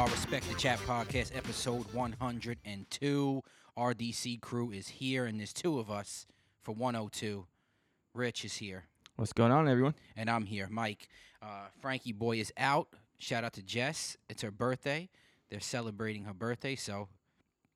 Y'all? Respect the Chat Podcast, episode 102. RDC crew is here, and there's two of us for 102. Rich is here, What's going on, everyone? and I'm here, Mike. Uh, Frankie Boy is out. Shout out to Jess. It's her birthday. They're celebrating her birthday, so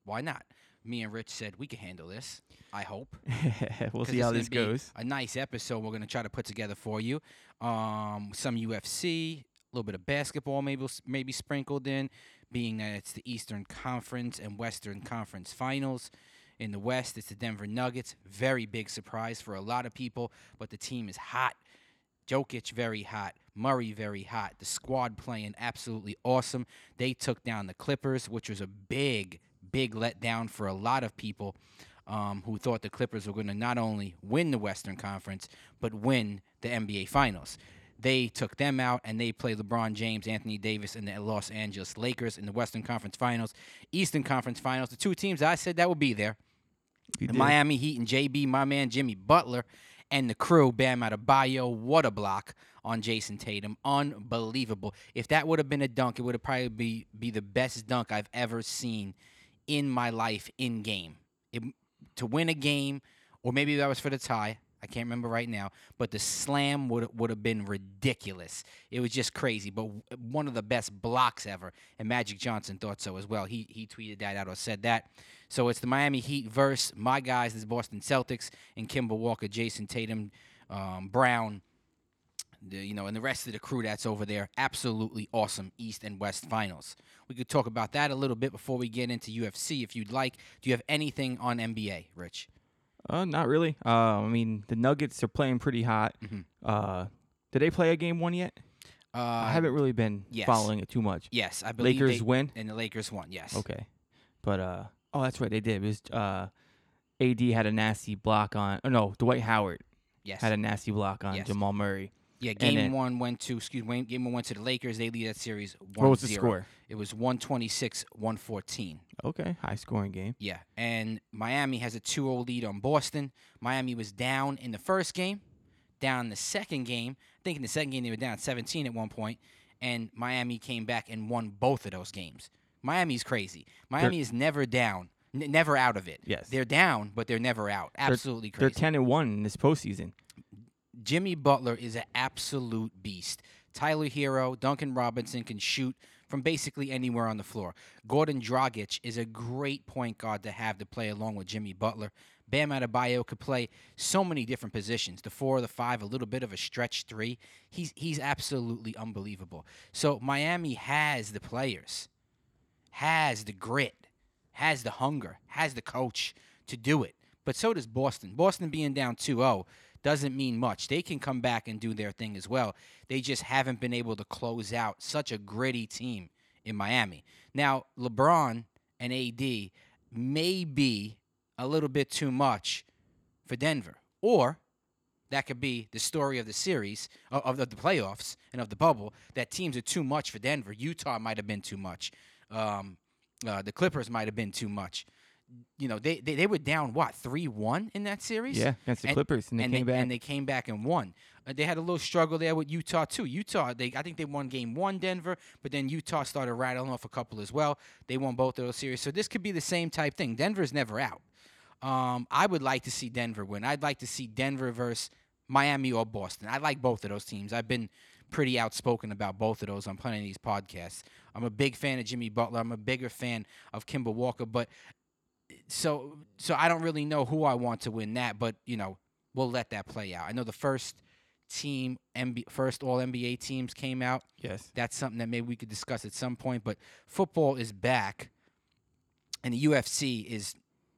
why not? Me and Rich said we can handle this. I hope. we'll see how this goes. A nice episode we're gonna try to put together for you. Um, some UFC, little bit of basketball, maybe maybe sprinkled in, being that it's the Eastern Conference and Western Conference Finals. In the West, it's the Denver Nuggets. Very big surprise for a lot of people, but the team is hot. Jokic very hot, Murray very hot. The squad playing absolutely awesome. They took down the Clippers, which was a big, big letdown for a lot of people um, who thought the Clippers were going to not only win the Western Conference but win the NBA Finals. They took them out and they play LeBron James, Anthony Davis, and the Los Angeles Lakers in the Western Conference Finals, Eastern Conference Finals. The two teams I said that would be there. The. Miami Heat and JB, my man Jimmy Butler, and the crew, Bam Adebayo, what a block on Jayson Tatum. Unbelievable. If that would have been a dunk, it would have probably be, be the best dunk I've ever seen in my life in game. It, to win a game, or maybe that was for the tie. I can't remember right now, but the slam would would have been ridiculous. It was just crazy, but one of the best blocks ever. And Magic Johnson thought so as well. He he tweeted that out or said that. So it's the Miami Heat versus my guys, the Boston Celtics, and Kemba Walker, Jayson Tatum, um, Brown, the, you know, and the rest of the crew that's over there. Absolutely awesome East and West finals. We could talk about that a little bit before we get into UFC if you'd like. Do you have anything on NBA, Rich? Uh, not really. Uh, I mean, the Nuggets are playing pretty hot. Mhm. Uh, did they play a game one yet? Uh, I haven't really been yes. following it too much. Yes, I believe Lakers they, win. and the Lakers won. Yes. Okay, but uh, oh, that's right, they did. It was uh, AD had a nasty block on. Oh no, Dwight Howard Yes. had a nasty block on Yes. Jamal Murray. Yeah. Game one went to excuse me. Game one went to the Lakers. They lead that series. 1-0. What was the score? It was 126-114. Okay, high scoring game. Yeah, and Miami has a 2-0 lead on Boston. Miami was down in the first game, down in the second game. I think in the second game they were down 17 at one point, and Miami came back and won both of those games. Miami's crazy. Miami is never down, n- never out of it. Yes. They're down, but they're never out. Absolutely crazy. They're ten and one in this postseason. Jimmy Butler is an absolute beast. Tyler Herro, Duncan Robinson can shoot from basically anywhere on the floor. Gordon Dragic is a great point guard to have to play along with Jimmy Butler. Bam Adebayo could play so many different positions, the four, the five, a little bit of a stretch three. He's he's absolutely unbelievable. So Miami has the players, has the grit, has the hunger, has the coach to do it. But so does Boston. Boston being down 2-0 doesn't mean much. They can come back and do their thing as well. They just haven't been able to close out such a gritty team in Miami. Now, LeBron and AD may be a little bit too much for Denver. Or that could be the story of the series, of, of the playoffs and of the bubble, that teams are too much for Denver. Utah might have been too much. Um, uh, the Clippers might have been too much. You know, they, they, they were down, what, 3 1 in that series? Yeah, against the And- Clippers, and they came back. and they came back and won. Uh, they had a little struggle there with Utah too. Utah, they I think they won game one, Denver, but then Utah started rattling off a couple as well. They won both of those series, so this could be the same type thing. Denver's never out. Um, I would like to see Denver win. I'd like to see Denver versus Miami or Boston. I like both of those teams. I've been pretty outspoken about both of those on plenty of these podcasts. I'm a big fan of Jimmy Butler. I'm a bigger fan of Kemba Walker, but so so I don't really know who I want to win that, but you know we'll let that play out. I know the first team, MB, first All NBA teams came out. yes. That's something that maybe we could discuss at some point. But football is back, and the UFC is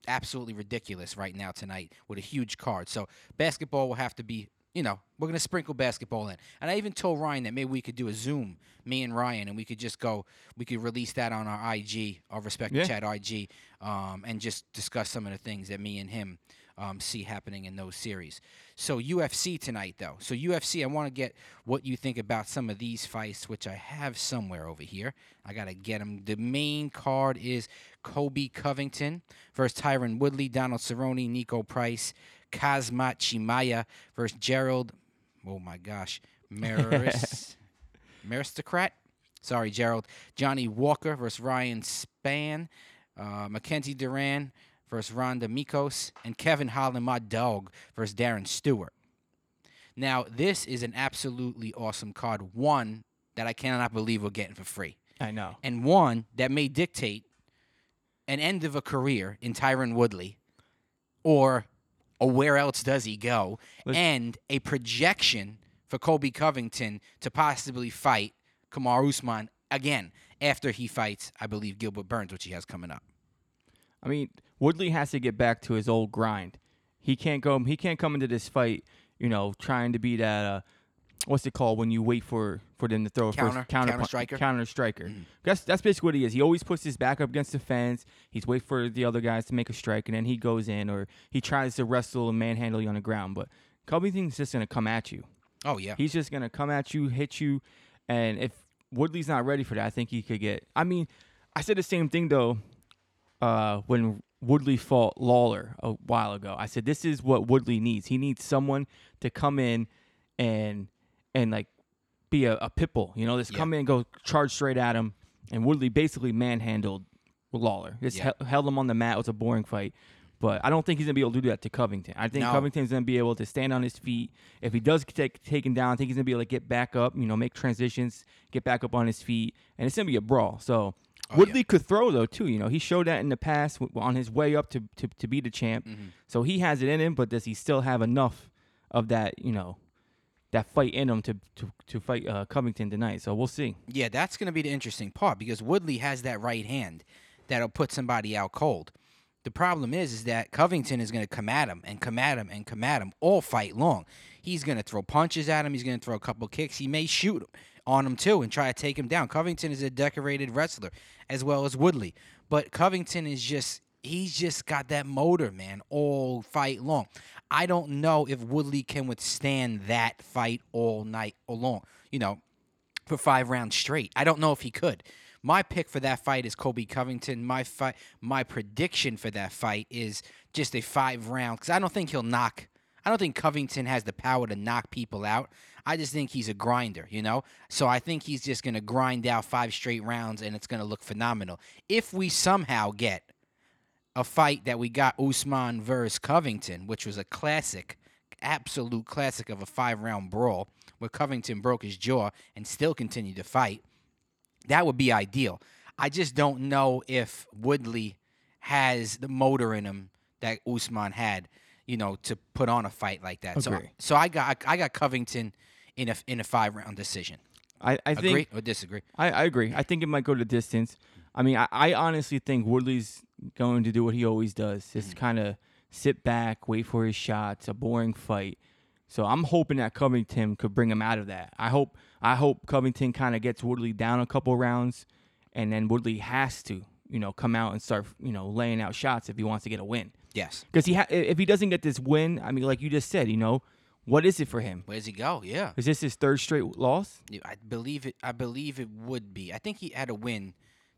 absolutely ridiculous right now tonight with a huge card. So basketball will have to be. You know, we're gonna sprinkle basketball in, and I even told Ryan that maybe we could do a Zoom, me and Ryan, and we could just go. We could release that on our IG, our respective Yeah. chat IG, um, and just discuss some of the things that me and him um, see happening in those series. So UFC tonight, though. So UFC, I want to get what you think about some of these fights, which I have somewhere over here. I gotta get them. The main card is Colby Covington versus Tyron Woodley, Donald Cerrone, Niko Price, Khamzat Chimaev versus Gerald. Oh my gosh, Maris, Maristocrat. Sorry, Gerald. Johnny Walker versus Ryan Spann. Uh, Mackenzie Dern versus Ronda Mikos. And Kevin Holland, my dog, versus Darren Stewart. Now, this is an absolutely awesome card. One that I cannot believe we're getting for free. I know. And one that may dictate an end of a career in Tyron Woodley or, or where else does he go? Let's- and a projection for Colby Covington to possibly fight Kamar Usman again after he fights, I believe, Gilbert Burns, which he has coming up. I mean, Woodley has to get back to his old grind. He can't go. He can't come into this fight, you know, trying to be that. Uh, what's it called when you wait for for them to throw a Counter- first counter counter striker? Counter striker. That's that's basically what he is. He always puts his back up against the fence. He's wait for the other guys to make a strike, and then he goes in, or he tries to wrestle and manhandle you on the ground. But Covington's just gonna come at you. Oh, yeah. He's just gonna come at you, hit you, and if Woodley's not ready for that, I think he could get. I mean, I said the same thing though uh, when Woodley fought Lawler a while ago. I said this is what Woodley needs. He needs someone to come in and and like be a, a pit bull. You know, just come in and go charge straight at him. And Woodley basically manhandled Lawler. Just Yeah. he- held him on the mat. It was a boring fight. But I don't think he's gonna be able to do that to Covington. I think No. Covington's gonna be able to stand on his feet. If he does get taken down, I think he's gonna be able to get back up. You know, make transitions, get back up on his feet, and it's gonna be a brawl. So Oh, Woodley could throw though too. You know, he showed that in the past w- on his way up to to, to be the champ. Mm-hmm. So he has it in him, but does he still have enough of that? You know, that fight in him to to to fight uh, Covington tonight? So we'll see. Yeah, that's going to be the interesting part because Woodley has that right hand that'll put somebody out cold. The problem is, is that Covington is going to come at him and come at him and come at him all fight long. He's going to throw punches at him. He's going to throw a couple kicks. He may shoot on him too and try to take him down. Covington is a decorated wrestler as well as Woodley, but Covington is just he's just got that motor, man, all fight long. I don't know if Woodley can withstand that fight all night long. You know, for five rounds straight. I don't know if he could. My pick for that fight is Colby Covington. My fight, my prediction for that fight is just a five round because I don't think he'll knock. I don't think Covington has the power to knock people out. I just think he's a grinder, you know. So I think he's just gonna grind out five straight rounds, and it's gonna look phenomenal. If we somehow get a fight that we got Usman versus Covington, which was a classic, absolute classic of a five round brawl where Covington broke his jaw and still continued to fight. That would be ideal. I just don't know if Woodley has the motor in him that Usman had, you know, to put on a fight like that. So, Agree. so I got I got Covington in a in a five round decision. I I think Agree or disagree? I, I agree. I think it might go to distance. I mean, I, I honestly think Woodley's going to do what he always does. Just Mm-hmm. kind of sit back, wait for his shots, a boring fight. So I'm hoping that Covington could bring him out of that. I hope I hope Covington kind of gets Woodley down a couple rounds, and then Woodley has to, you know, come out and start, you know, laying out shots if he wants to get a win. Yes. Because he ha- if he doesn't get this win, I mean, like you just said, you know, what is it for him? Where does he go? Yeah. Is this his third straight loss? Yeah, I believe it. I believe it would be. I think he had a win.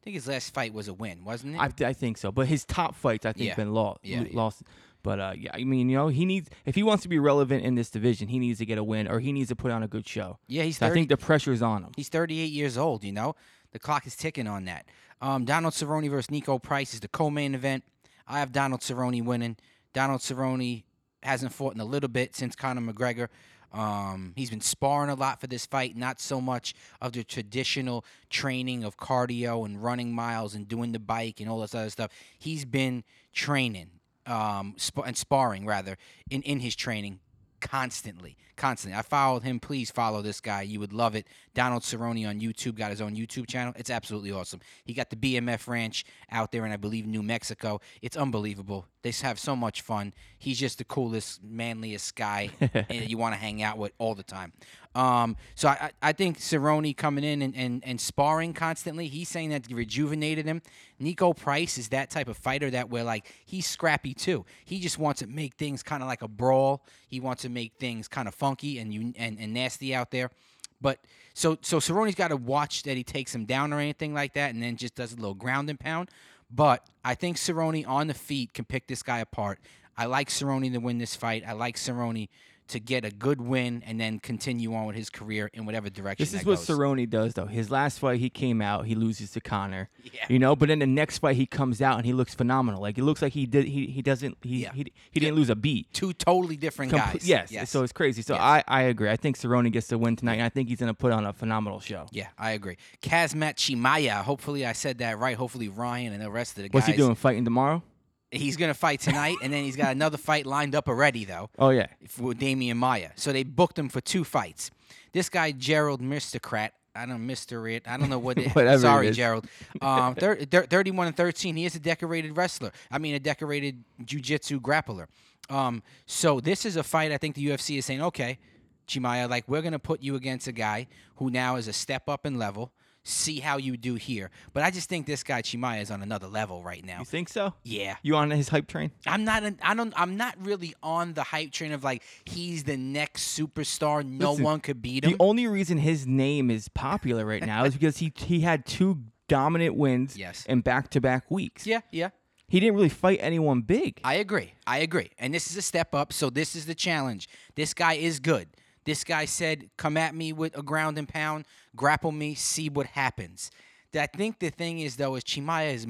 I think his last fight was a win, wasn't it? I, I think so. But his top fights, I think, Yeah. been lost. Yeah, yeah. lost. But uh, yeah, I mean, you know, he needs if he wants to be relevant in this division, he needs to get a win or he needs to put on a good show. yeah, he's So I think the pressure's on him. he's 38 years old. You know, the clock is ticking on that. Um, Donald Cerrone versus Niko Price is the co-main event. I have Donald Cerrone winning. Donald Cerrone hasn't fought in a little bit since Conor McGregor. Um, he's been sparring a lot for this fight, not so much of the traditional training of cardio and running miles and doing the bike and all this other stuff. He's been training um, sp- and sparring rather in, in his training constantly, constantly. I followed him. Please follow this guy. You would love it. Donald Cerrone on YouTube got his own YouTube channel. It's absolutely awesome. He got the BMF Ranch out there in I believe New Mexico. It's unbelievable. They have so much fun. He's just the coolest, manliest guy and you want to hang out with all the time. Um, so I, I think Cerrone coming in and, and, and sparring constantly, he's saying that rejuvenated him. Niko Price is that type of fighter that where like he's scrappy too. He just wants to make things kind of like a brawl. He wants to make things kind of funky and you and, and nasty out there. But so so Cerrone's got to watch that he takes him down or anything like that, and then just does a little ground and pound. But I think Cerrone on the feet can pick this guy apart. I like Cerrone to win this fight. I like Cerrone to get a good win and then continue on with his career in whatever direction. This is what goes. Cerrone does, though. His last fight, he came out, he loses to Conor. Yeah. You know, but then the next fight, he comes out and he looks phenomenal. Like it looks like he did. He he doesn't. He Yeah. he, he didn't lose a beat. Two totally different Comple- guys. yes, Yes. So it's crazy. So Yes. I I agree. I think Cerrone gets the win tonight, and I think he's gonna put on a phenomenal show. yeah, I agree. Khamzat Chimaev. Hopefully, I said that right. Hopefully, Ryan and the rest of the guys. What's he doing? Fighting tomorrow? He's gonna fight tonight, and then he's got another fight lined up already, though. Oh yeah. with Demian Maia. So they booked him for two fights. This guy Gerald Mistocrat, I don't Mister It, I don't know what. It, Whatever sorry. Gerald. Um, thir- thir- thirty-one and thirteen. He is a decorated wrestler. I mean, a decorated jujitsu grappler. Um, so this is a fight. I think the UFC is saying, okay, Chimaev, like we're gonna put you against a guy who now is a step up in level. See how you do here. But I just think this guy Chimaev is on another level right now. You think so? Yeah. You on his hype train? I'm not. An, I don't. I'm not really on the hype train of like he's the next superstar. No Listen, one could beat him. The only reason his name is popular right now is because he he had two dominant wins Yes. in back to back weeks. yeah, yeah. He didn't really fight anyone big. I agree. I agree. And this is a step up. So this is the challenge. This guy is good. This guy said, "Come at me with a ground and pound, grapple me, see what happens." I think the thing is though is Chimaev is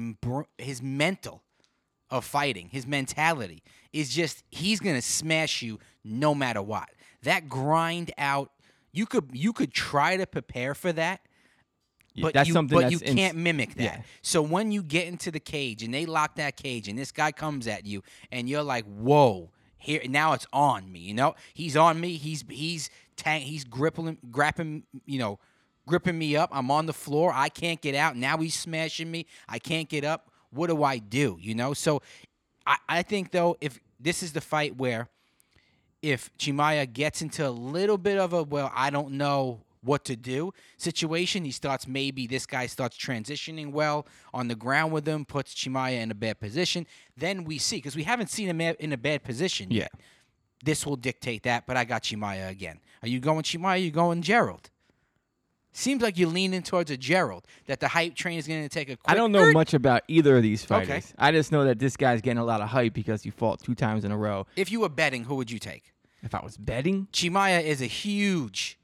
his mental of fighting, his mentality is just he's gonna smash you no matter what. That grind out, you could you could try to prepare for that, but that's you, something but you can't mimic that. yeah. So when you get into the cage and they lock that cage and this guy comes at you and you're like, "Whoa, here now it's on me." You know, he's on me. He's he's tang- he's gripping, grabbing, you know, gripping me up. I'm on the floor. I can't get out. Now he's smashing me. I can't get up. What do I do? You know. So I I think though if this is the fight where if Chimaev gets into a little bit of a well, I don't know what to do situation, he starts maybe this guy starts transitioning well on the ground with him, puts Chimaev in a bad position. Then we see because we haven't seen him in a bad position Yeah. yet. This will dictate that, but I got Chimaev again. Are you going Chimaev? Are you going Gerald? Seems like you're leaning towards a Gerald. That the hype train is going to take a. Quick I don't know er- much about either of these Okay. fighters. I just know that this guy's getting a lot of hype because he fought two times in a row. If you were betting, who would you take? If I was betting, Chimaev is a huge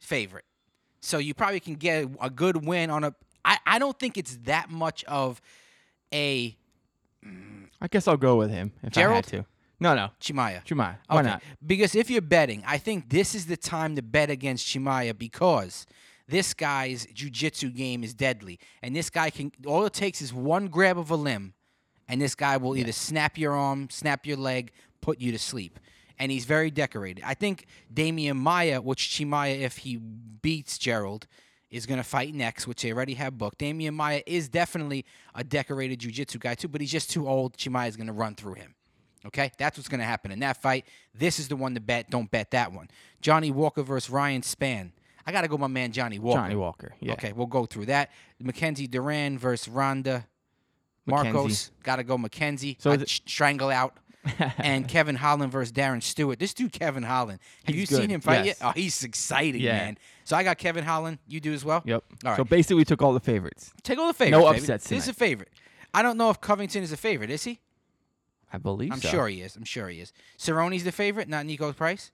favorite. So you probably can get a good win on a. I, I don't think it's that much of a I guess I'll go with him if I Gerald? had to. No, no, Chimaev. Chumai. Why Okay. not? Because if you're betting, I think this is the time to bet against Chimaev because this guy's jujitsu game is deadly. And this guy can, all it takes is one grab of a limb, and this guy will either snap your arm, snap your leg, put you to sleep. And he's very decorated. I think Demian Maia, which Chimaev, if he beats Gerald, is going to fight next, which they already have booked. Demian Maia is definitely a decorated jiu-jitsu guy too, but he's just too old. Chimaev is going to run through him. Okay, that's what's going to happen in that fight. This is the one to bet. Don't bet that one. Johnny Walker versus Ryan Spann. I got to go, my man Johnny Walker. Johnny Walker. Yeah. Okay, we'll go through that. Mackenzie Dern versus Randa Markos. Got to go Mackenzie. So is it- strangle out. And Kevin Holland versus Darren Stewart. This dude, Kevin Holland. Have He's you seen him fight yes. yet? Oh, he's exciting, Yeah. man. So I got Kevin Holland. You do as well. Yep. All right. So basically, we took all the favorites. Take all the favorites. No baby. upsets This is a favorite. I don't know if Covington is a favorite. Is he? I believe so. I'm so. sure he is. I'm sure he is. Cerrone's the favorite, not Niko Price.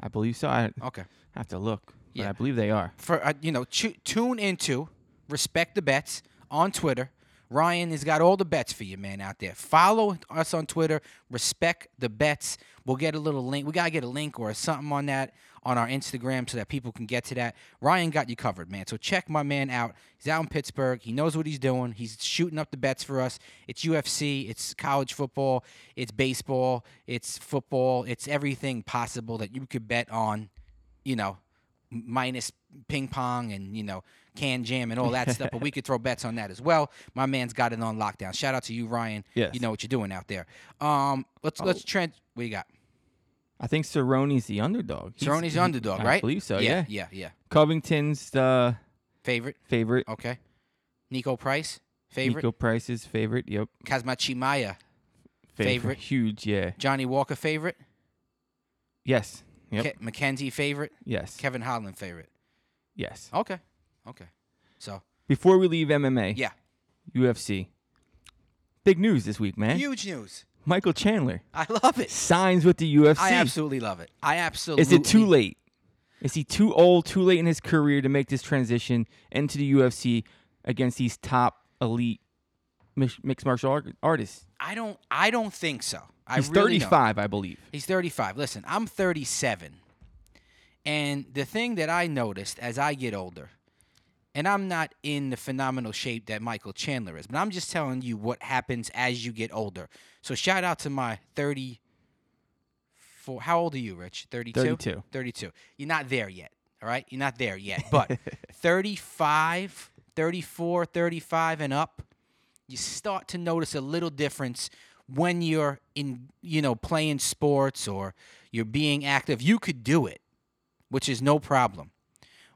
I believe so. I Okay. have to look, but Yeah. I believe they are. For uh, you know, tu- tune into respect the bets on Twitter. Ryan has got all the bets for you, man, out there. Follow us on Twitter. Respect the bets. We'll get a little link. We gotta get a link or something on that on our Instagram so that people can get to that. Ryan got you covered, man. So check my man out. He's out in Pittsburgh. He knows what he's doing. He's shooting up the bets for us. It's UFC. It's college football. It's baseball. It's football. It's everything possible that you could bet on. You know, minus ping pong and you know can jam and all that stuff. But we could throw bets on that as well. My man's got it on lockdown. Shout out to you, Ryan. Yes. You know what you're doing out there. Um, let's let's trend. What you got? I think Cerrone's the underdog. He's- Cerrone's the he- underdog, I right? believe so. yeah, Yeah. yeah, yeah. Covington's the Favorite. favorite. Okay. Niko Price. Favorite. Niko Price's favorite. Yep. Kazmachi Maya. Favorite. Huge. Yeah. Johnny Walker favorite. Yes. Yep. Ke- Mackenzie favorite. Yes. Kevin Holland favorite. Yes. Okay. Okay. So Before we leave MMA, yeah, UFC. Big news this week, man. huge news. Michael Chandler I love it. signs with the UFC. I absolutely love it. I absolutely. Is it too late? Is he too old, too late in his career to make this transition into the UFC against these top elite mixed martial art- artists? I don't. I don't think so. I He's really don't. 35, I believe. He's 35. Listen, I'm 37. And the thing that I noticed as I get older, and I'm not in the phenomenal shape that Michael Chandler is, but I'm just telling you what happens as you get older. So shout out to my 34. How old are you, Rich? 32? 32. 32. You're not there yet. All right? You're not there yet. But 35, 34, 35 and up, you start to notice a little difference when you're in, you know, playing sports or you're being active. You could do it, which is no problem.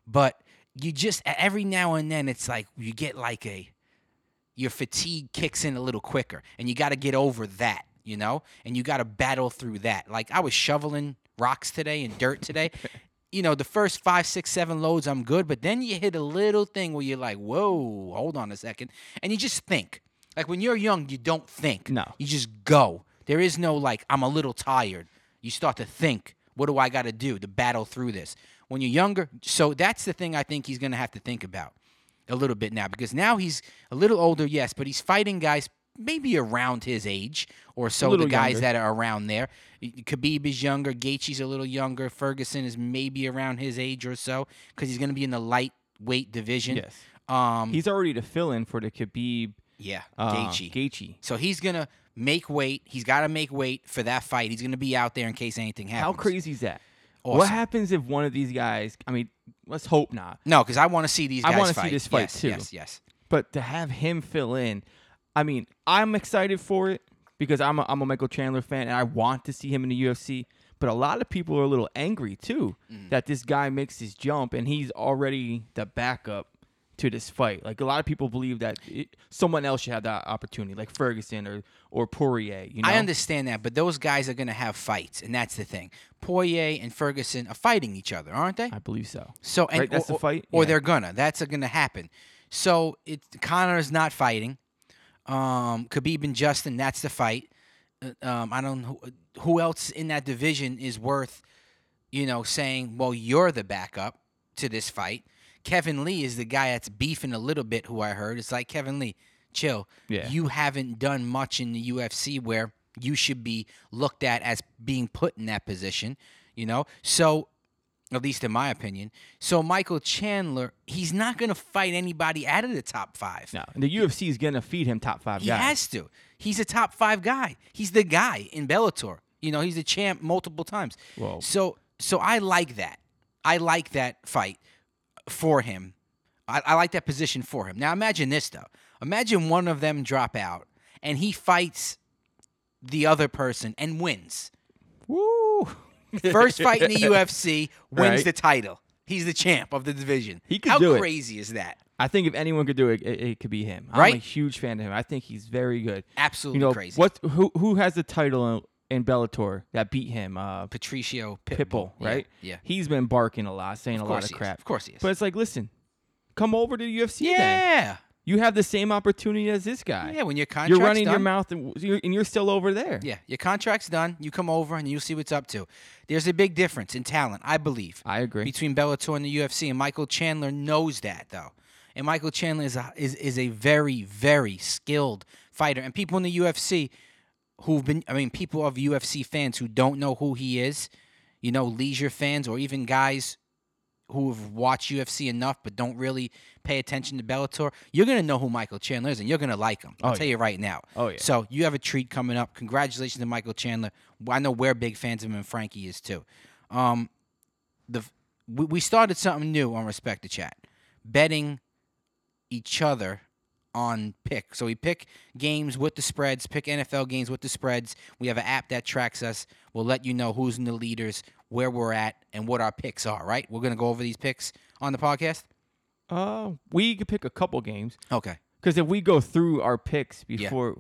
But you just every now and then it's like you get like a your fatigue kicks in a little quicker and you got to get over that, you know? And you got to battle through that. Like I was shoveling rocks today and dirt today. you know, the first five, six, seven loads, I'm good. But then you hit a little thing where you're like, whoa, hold on a second. And you just think. Like when you're young, you don't think. No. You just go. There is no like, I'm a little tired. You start to think, what do I got to do to battle through this? When you're younger, so that's the thing I think he's going to have to think about a little bit now because now he's a little older, yes, but he's fighting guys maybe around his age or so. The guys younger. that are around there. Khabib is younger. Gaethje's a little younger. Ferguson is maybe around his age or so because he's going to be in the lightweight division. Yes. Um. He's already to fill-in for the Khabib yeah. uh, Gaethje. Gaethje. So he's gonna make weight. He's got to make weight for that fight. He's gonna be out there in case anything happens. How crazy is that? What happens if one of these guys? I mean, let's hope not. No, because I want to see these guys. I wanna see this fight, yes, too. Yes. Yes. But to have him fill in, I mean, I'm excited for it because I'm a, I'm a Michael Chandler fan and I want to see him in the UFC. But a lot of people are a little angry too Mm. that this guy makes his jump and he's already the backup to this fight. Like a lot of people believe that it, someone else should have that opportunity, like Ferguson or or Poirier. You know, I understand that, but those guys are gonna have fights, and that's the thing. Poirier and Ferguson are fighting each other, aren't they? I believe so. So and Right, that's or, the fight? or Yeah. they're gonna. That's gonna happen. So it Conor is not fighting. Um, Khabib and Justin, that's the fight. Uh, Um, I don't know who, who else in that division is worth, you know, saying, well, you're the backup to this fight. Kevin Lee is the guy that's beefing a little bit. Who I heard it's like Kevin Lee, chill. Yeah. You haven't done much in the UFC where you should be looked at as being put in that position. You know, so at least in my opinion. So Michael Chandler, he's not going to fight anybody out of the top five. No, the UFC is gonna feed him top five He guys. has to. He's a top five guy. He's the guy in Bellator. You know, he's the champ multiple times. Whoa. So, so I like that. I like that fight for him. I, I like that position for him. Now imagine this though. Imagine one of them drop out and he fights the other person and wins. Woo! First fight in the UFC wins Right. the title. He's the champ of the division. He could How do it. crazy is that? I think if anyone could do it, it, it could be him. I'm a huge fan of him. I think he's very good. Absolutely you know crazy. what? Who who has the title in, Bellator that beat him? Uh, Patricio Pitbull, Pitbull, right? Yeah. He's been barking a lot, saying a lot of crap. Of course he is. But it's like, listen, come over to the UFC. Then. yeah. You have the same opportunity as this guy. Yeah, when your contract's You're running done, your mouth and you're, and you're still over there. Yeah, your contract's done. You come over and you'll see what's up to. There's a big difference in talent, I believe, I agree. between Bellator and the UFC. And Michael Chandler knows that, though. And Michael Chandler is a, is, is a very, very skilled fighter. And people in the UFC who've been, I mean, people of UFC fans who don't know who he is, you know, leisure fans or even guys who have watched UFC enough but don't really pay attention to Bellator, you're going to know who Michael Chandler is and you're going to like him. I'll Oh, tell yeah. you right now. Oh, yeah. So you have a treat coming up. Congratulations to Michael Chandler. I know we're big fans of him and Frankie is too. Um, the we, we started something new on Respect the Chat, betting each other on pick. So we pick games with the spreads, pick NFL games with the spreads. We have an app that tracks us. We'll let you know who's in the leaders, where we're at, and what our picks are. Right? We're gonna go over these picks on the podcast. Uh, we could pick a couple games Okay. because if we go through our picks before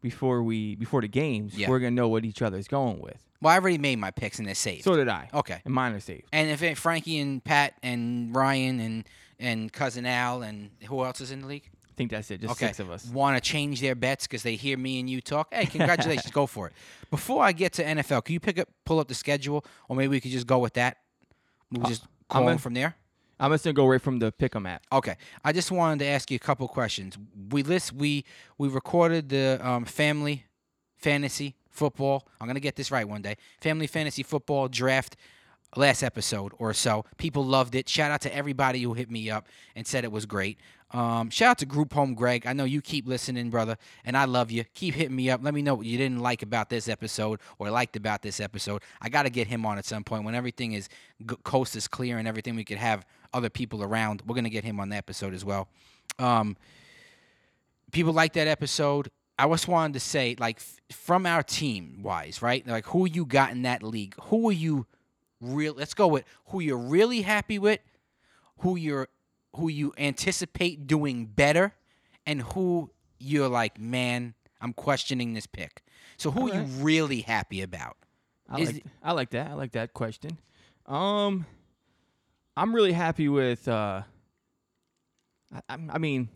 before we before the games, Yeah. we're gonna know what each other's going with. Well, I already made my picks and they're saved. So did I. okay. And mine are safe. And if it, Frankie and Pat and Ryan and and cousin Al and who else is in the league? Think that's it. Just Okay. six of us. Want to change their bets because they hear me and you talk? Hey, congratulations, go for it. Before I get to NFL, can you pick up, pull up the schedule, or maybe we could just go with that? We'll just Uh, I'm call in- from there. I'm just gonna go right from the Pick'em app. Okay, I just wanted to ask you a couple questions. We list we we recorded the um, family fantasy football. I'm gonna get this right one day. Family fantasy football draft last episode or so. People loved it. Shout out to everybody who hit me up and said it was great. Um, shout out to Group Home Greg. I know you keep listening, brother, and I love you. Keep hitting me up. Let me know what you didn't like about this episode or liked about this episode. I got to get him on at some point when everything is coast is clear and everything. We could have other people around. We're gonna get him on the episode as well. Um, people like that episode. I just wanted to say, like, f- from our team wise, right? Like, who you got in that league? Who are you real? Let's go with who you're really happy with, who you're, who you anticipate doing better, and who you're like, man, I'm questioning this pick. So, who are you really happy about? I Is like, I like that. I like that question. Um, I'm really happy with. Uh, I, I'm- mean,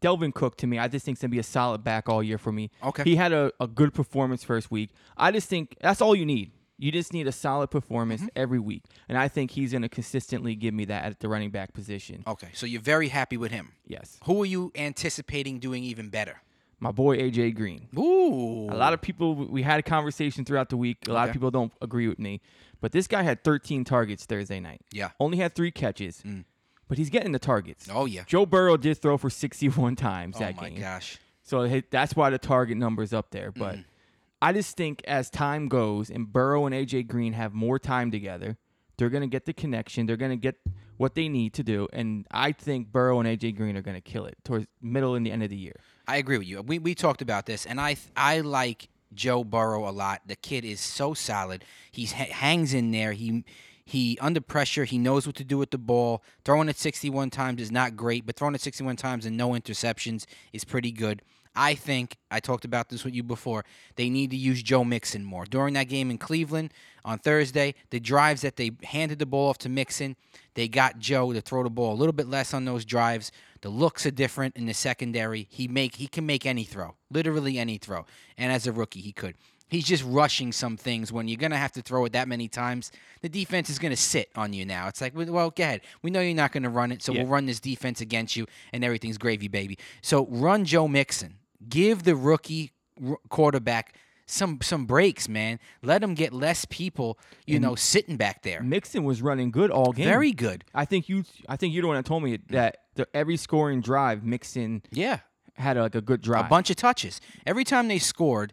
Dalvin Cook to me, I just think gonna be a solid back all year for me. Okay. He had a, a good performance first week. I just think that's all you need. You just need a solid performance Mm-hmm. every week, and I think he's gonna consistently give me that at the running back position. Okay, so you're very happy with him. Yes, Who are you anticipating doing even better? my boy AJ Green. Ooh, A lot of people, we had a conversation throughout the week. A lot Okay. of people don't agree with me, but this guy had 13 targets Thursday night. yeah. Only had three catches, Mm. but he's getting the targets. Oh yeah. Joe Burrow did throw for 61 times Oh that game. Oh, my gosh. So that's why the target number's up there. But Mm. I just think as time goes and Burrow and AJ Green have more time together, they're going to get the connection. They're going to get what they need to do. And I think Burrow and AJ Green are going to kill it towards middle and the end of the year. I agree with you. We we talked about this, and I I like Joe Burrow a lot. The kid is so solid. He ha- hangs in there. He he under pressure. He knows what to do with the ball. Throwing it 61 times is not great, but throwing it 61 times and no interceptions is pretty good. I think I talked about this with you before. They need to use Joe Mixon more during that game in Cleveland on Thursday. The drives that they handed the ball off to Mixon, they got Joe to throw the ball a little bit less on those drives. The looks are different in the secondary. He make he can make any throw, literally any throw. And as a rookie, he could. He's just rushing some things when you're gonna have to throw it that many times. The defense is gonna sit on you now. It's like, well, go ahead. We know you're not gonna run it, so Yeah. we'll run this defense against you, and everything's gravy, baby. So run Joe Mixon. Give the rookie quarterback some some breaks, man. Let him get less people, you know, sitting back there. Mixon was running good all game. Very good. I think you. I think you're the one that told me that the, every scoring drive, Mixon Yeah. had like a good drive. a bunch of touches. Every time they scored,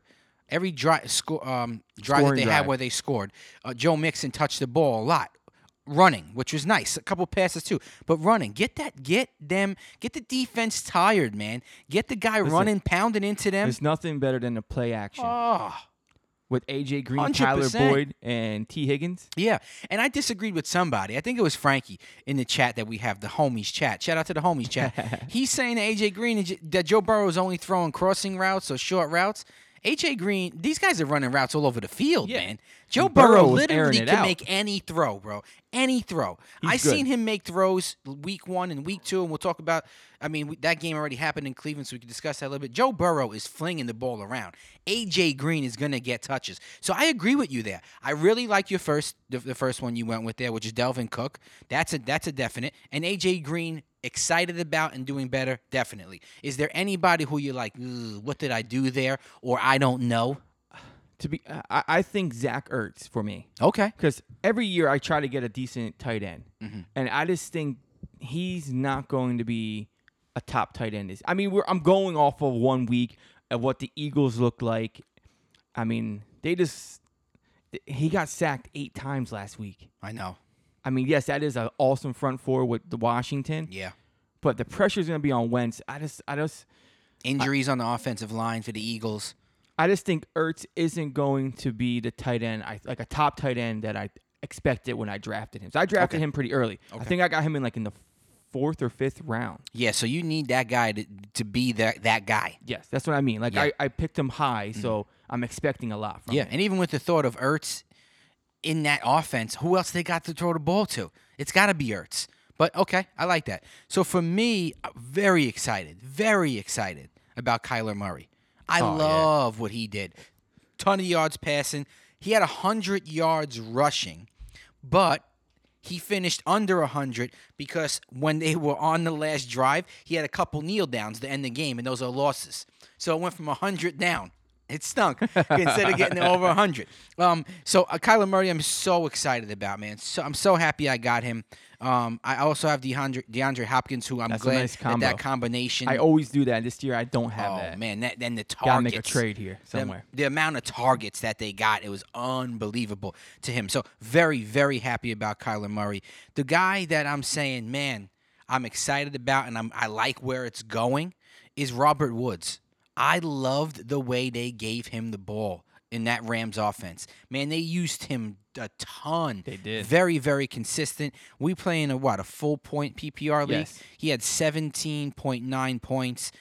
every drive um, drive that Scoring they had where they scored, uh, Joe Mixon touched the ball a lot, running, which was nice. A couple passes too, but running. Get that, get them, get the defense tired, man. Get the guy running, pounding into them. There's nothing better than the play action Oh, with AJ Green, Tyler 100%. Boyd, and Tee Higgins. yeah. And I disagreed with somebody. I think it was Frankie in the chat that we have, the homies chat. Shout out to the homies chat. He's saying that AJ Green that Joe Burrow is only throwing crossing routes or short routes. AJ Green, these guys are running routes all over the field, Yeah. man. Joe Burrow Burrow literally can out. make any throw, bro. Any throw. He's I good. seen him make throws week one and week two, and we'll talk about. I mean, we, that game already happened in Cleveland, so we can discuss that a little bit. Joe Burrow is flinging the ball around. AJ Green is gonna get touches. So I agree with you there. I really like your first, the, the first one you went with there, which is Dalvin Cook. That's a that's a definite. And AJ Green excited about and doing better, definitely. Is there anybody who you're like, what did I do there, or I don't know? To be, I, I think Zach Ertz for me Okay. because every year I try to get a decent tight end, Mm-hmm. and I just think he's not going to be a top tight end. Is I mean, we're, I'm going off of one week of what the Eagles look like. I mean, they just he got sacked eight times last week. I know. I mean, yes, that is an awesome front four with the Washington, Yeah. but the pressure is going to be on Wentz. I just, I just, Injuries on the offensive line for the Eagles. I just think Ertz isn't going to be the tight end, I like a top tight end that I expected when I drafted him. So I drafted Okay. him pretty early. Okay. I think I got him in like in the fourth or fifth round. Yeah, so you need that guy to, to be that that guy. Yes, that's what I mean. Like Yeah. I, I picked him high, mm-hmm. so I'm expecting a lot from Yeah, him. and even with the thought of Ertz in that offense, who else they got to throw the ball to? It's got to be Ertz. But okay, I like that. So for me, uh, very excited, very excited about Kyler Murray. I Oh, yeah. love what he did. Ton of yards passing. He had 100 yards rushing, but he finished under 100 because when they were on the last drive, he had a couple kneel downs to end the game, and those are losses. So it went from 100 down. It stunk instead of getting over 100. Um, so uh, Kyler Murray, I'm so excited about, man. So I'm so happy I got him. Um, I also have DeAndre, DeAndre Hopkins, who I'm That's glad nice that that combination. I always do that. This year I don't have oh that. man, that then the targets. Gotta make a trade here the- somewhere. The, amount of targets that they got, it was unbelievable to him. So very, very happy about Kyler Murray. The guy that I'm saying, man, I'm excited about and I'm I like where it's going is Robert Woods. I loved the way they gave him the ball in that Rams offense. Man, they used him a ton. They did. Very, very consistent. We play in a what, a full point PPR league? Yes. He had 17.9 points.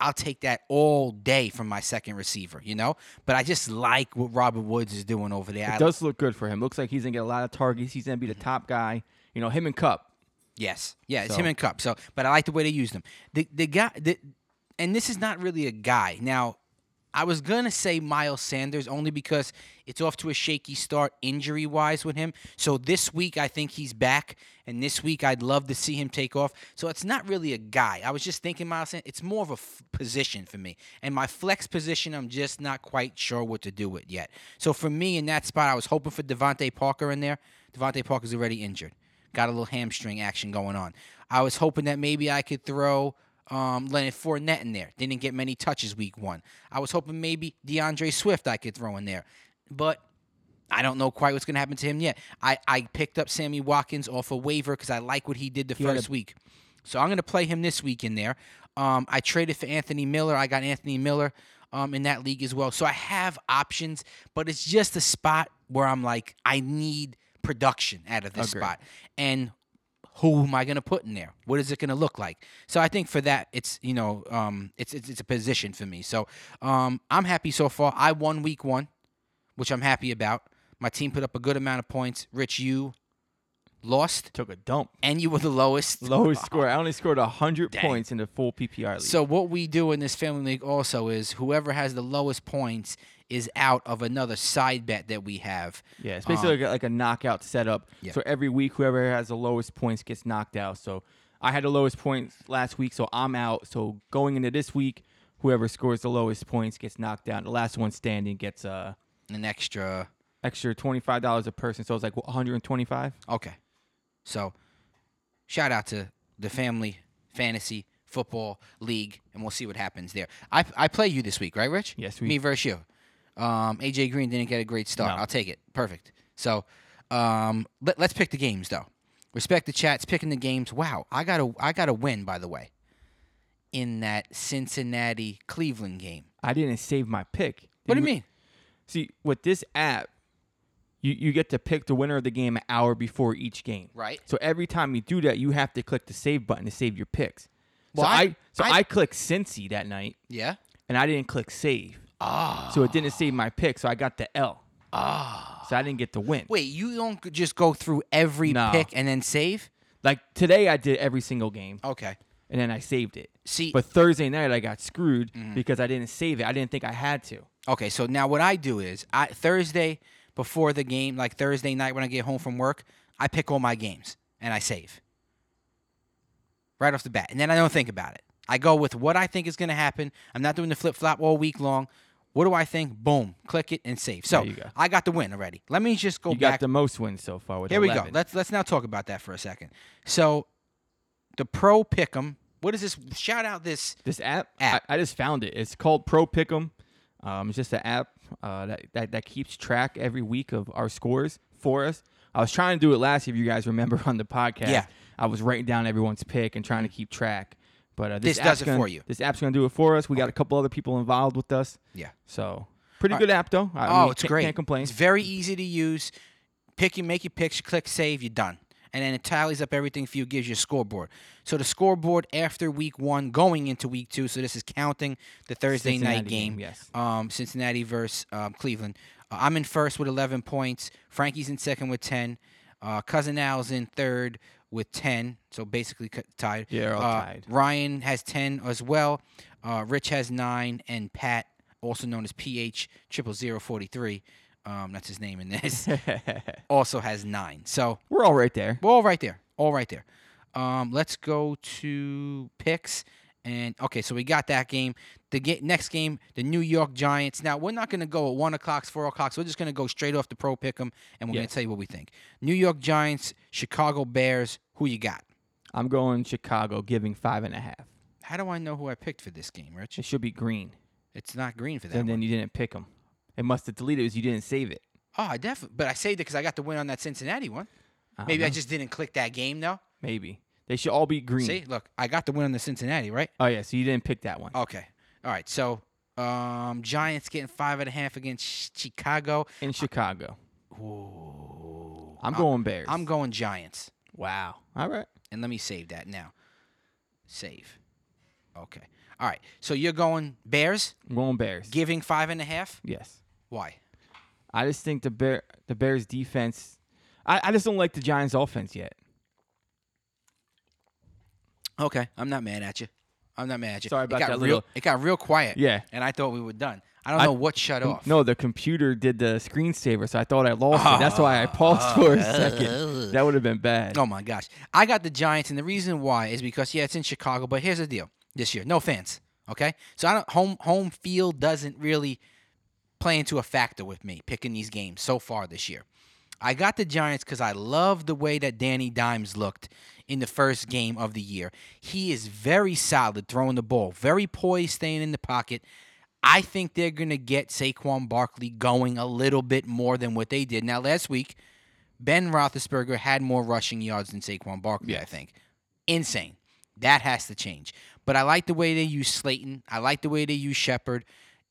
I'll take that all day from my second receiver, you know? But I just like what Robert Woods is doing over there. I- It does look good for him. Looks like he's gonna get a lot of targets. He's gonna be the mm-hmm. top guy. You know, him and Kupp. Yes, yeah, it's So- him and Kupp. So, but I like the way they used him. The the guy, the, and this is not really a guy. Now, I was gonna say Miles Sanders only because it's off to a shaky start injury wise with him. So this week I think he's back, and this week I'd love to see him take off. So it's not really a guy. I was just thinking Miles Sanders. It's more of a f- position for me, and my flex position I'm just not quite sure what to do with yet. So for me in that spot, I was hoping for DeVante Parker in there. DeVante Parker's already injured got a little hamstring action going on. I was hoping that maybe I could throw um, Leonard Fournette in there. Didn't get many touches week one. I was hoping maybe D'Andre Swift I could throw in there, but I don't know quite what's going to happen to him yet. I, I picked up Sammy Watkins off a waiver because I like what he did the a- first week. So I'm going to play him this week in there. Um, I traded for Anthony Miller. I got Anthony Miller um, in that league as well. So I have options, but it's just a spot where I'm like, I need production out of this Agreed. spot. And who am I going to put in there? What is it going to look like? So I think for that, it's you know, um, it's, it's it's a position for me. So um, I'm happy so far. I won week one, which I'm happy about. My team put up a good amount of points. Rich, you lost, Took a dump. and you were the lowest. Lowest score. I only scored hundred Dang. points in the full PPR league. So what we do in this family league also is whoever has the lowest points is out of another side bet that we have. yeah, it's basically like, a, like a knockout setup. Um, Yeah. So every week, whoever has the lowest points gets knocked out. So I had the lowest points last week, so I'm out. So going into this week, whoever scores the lowest points gets knocked out. The last one standing gets uh An extra. extra twenty five dollars a person. So it's like one hundred and twenty five. Okay. So, shout out to the family fantasy football league, and we'll see what happens there. I I play you this week, right, Rich? Yes, we- Me versus you. Um, AJ Green didn't get a great start. No. I'll take it. Perfect. So, um, let, let's pick the games though. Respect the chats. Picking the games. Wow, I got a I got a win by the way. In that Cincinnati Cleveland game. I didn't save my pick. What do you mean? See, with this app, you, you get to pick the winner of the game an hour before each game. Right. So every time you do that, you have to click the save button to save your picks. So I- I, so I- I, clicked Cincy that night, Yeah. and I didn't click save, Ah. so it didn't save my pick. So I got the L. Ah. So I didn't get the win. Wait, you don't just go through every No. pick and then save? Like today, I did every single game, Okay. and then I saved it. See, But Thursday night, I got screwed Mm-hmm. because I didn't save it. I didn't think I had to. Okay, so now what I do is I Thursday before the game, like Thursday night when I get home from work, I pick all my games and I save. Right off the bat. And then I don't think about it. I go with what I think is going to happen. I'm not doing the flip flop all week long. What do I think? Boom, click it and save. So go. I got the win already. Let me just go you back. got the most wins so far with Here we go. Let's let's now talk about that for a second. So the pro pick'em. What is this? Shout out this. This app, App. I, I just found it. It's called Pro Pick'em. Um, it's just an app uh, that, that that keeps track every week of our scores for us. I was trying to do it last year, if you guys remember on the podcast. Yeah. I was writing down everyone's pick and trying to keep track. But uh, This this, does it gonna- for you. This app's gonna do it for us. We got a couple other people involved with us, Yeah. so pretty All good app though. I oh, mean, it's can't, great. Can't complain. It's very easy to use. Pick you, make your picks, click save, you're done. And then it tallies up everything for you, gives you a scoreboard. So the scoreboard after week one, going into week two. So this is counting the Thursday night game. game, yes. Um, Cincinnati versus um, Cleveland. Uh, I'm in first with 11 points. Frankie's in second with 10. Uh, Cousin Al's in third with 10, so basically tied. Yeah, all Uh, tied. Ryan has 10 as well. Uh, Rich has 9, and Pat, also known as PH 00043, um, that's his name in this, also has 9. So We're all right there. we're all right there. All right there. Um, let's go to picks. And okay, so we got that game. The ga- next game, the New York Giants. Now we're not going to go at one o'clock, four o'clock. So we're just going to go straight off the pro pick 'em, and we're going to tell you what we think. New York Giants, Chicago Bears. Who you got? I'm going Chicago, giving five and a half. How do I know who I picked for this game, Rich? It should be green. It's not green for that. And then one. you didn't pick them. It must have deleted because you didn't save it. oh, I definitely. But I saved it because I got the win on that Cincinnati one. don't Maybe I know. just didn't click that game though. maybe they should all be green. See, look, I got the win on the Cincinnati, right? Oh yeah, so you didn't pick that one. Okay. All right. So, um, Giants getting five and a half against Chicago. In Chicago, Ooh. I'm going Bears. I'm going Giants. Wow. All right. And let me save that now. Save. Okay. All right. So you're going Bears, I'm going Bears. giving five and a half. yes. Why? I just think the bear the Bears defense. I, I just don't like the Giants offense yet. Okay. I'm not mad at you. I'm not mad at you. Sorry about it got that real. little- It got real quiet. Yeah. And I thought we were done. I don't I- know what shut off. No, the computer did the screensaver, so I thought I lost it. That's why I ah. paused for a second. That would have been bad. Oh my gosh. I got the Giants, and the reason why is because yeah, it's in Chicago. But here's the deal: this year, no fans. Okay, so I don't home home field doesn't really play into a factor with me picking these games so far this year. I got the Giants because I love the way that Danny Dimes looked in the first game of the year. He is very solid throwing the ball, very poised, staying in the pocket. I think they're going to get Saquon Barkley going a little bit more than what they did. Now, last week, Ben Roethlisberger had more rushing yards than Saquon Barkley, I think. Insane. That has to change. But I like the way they use Slayton. I like the way they use Shepard.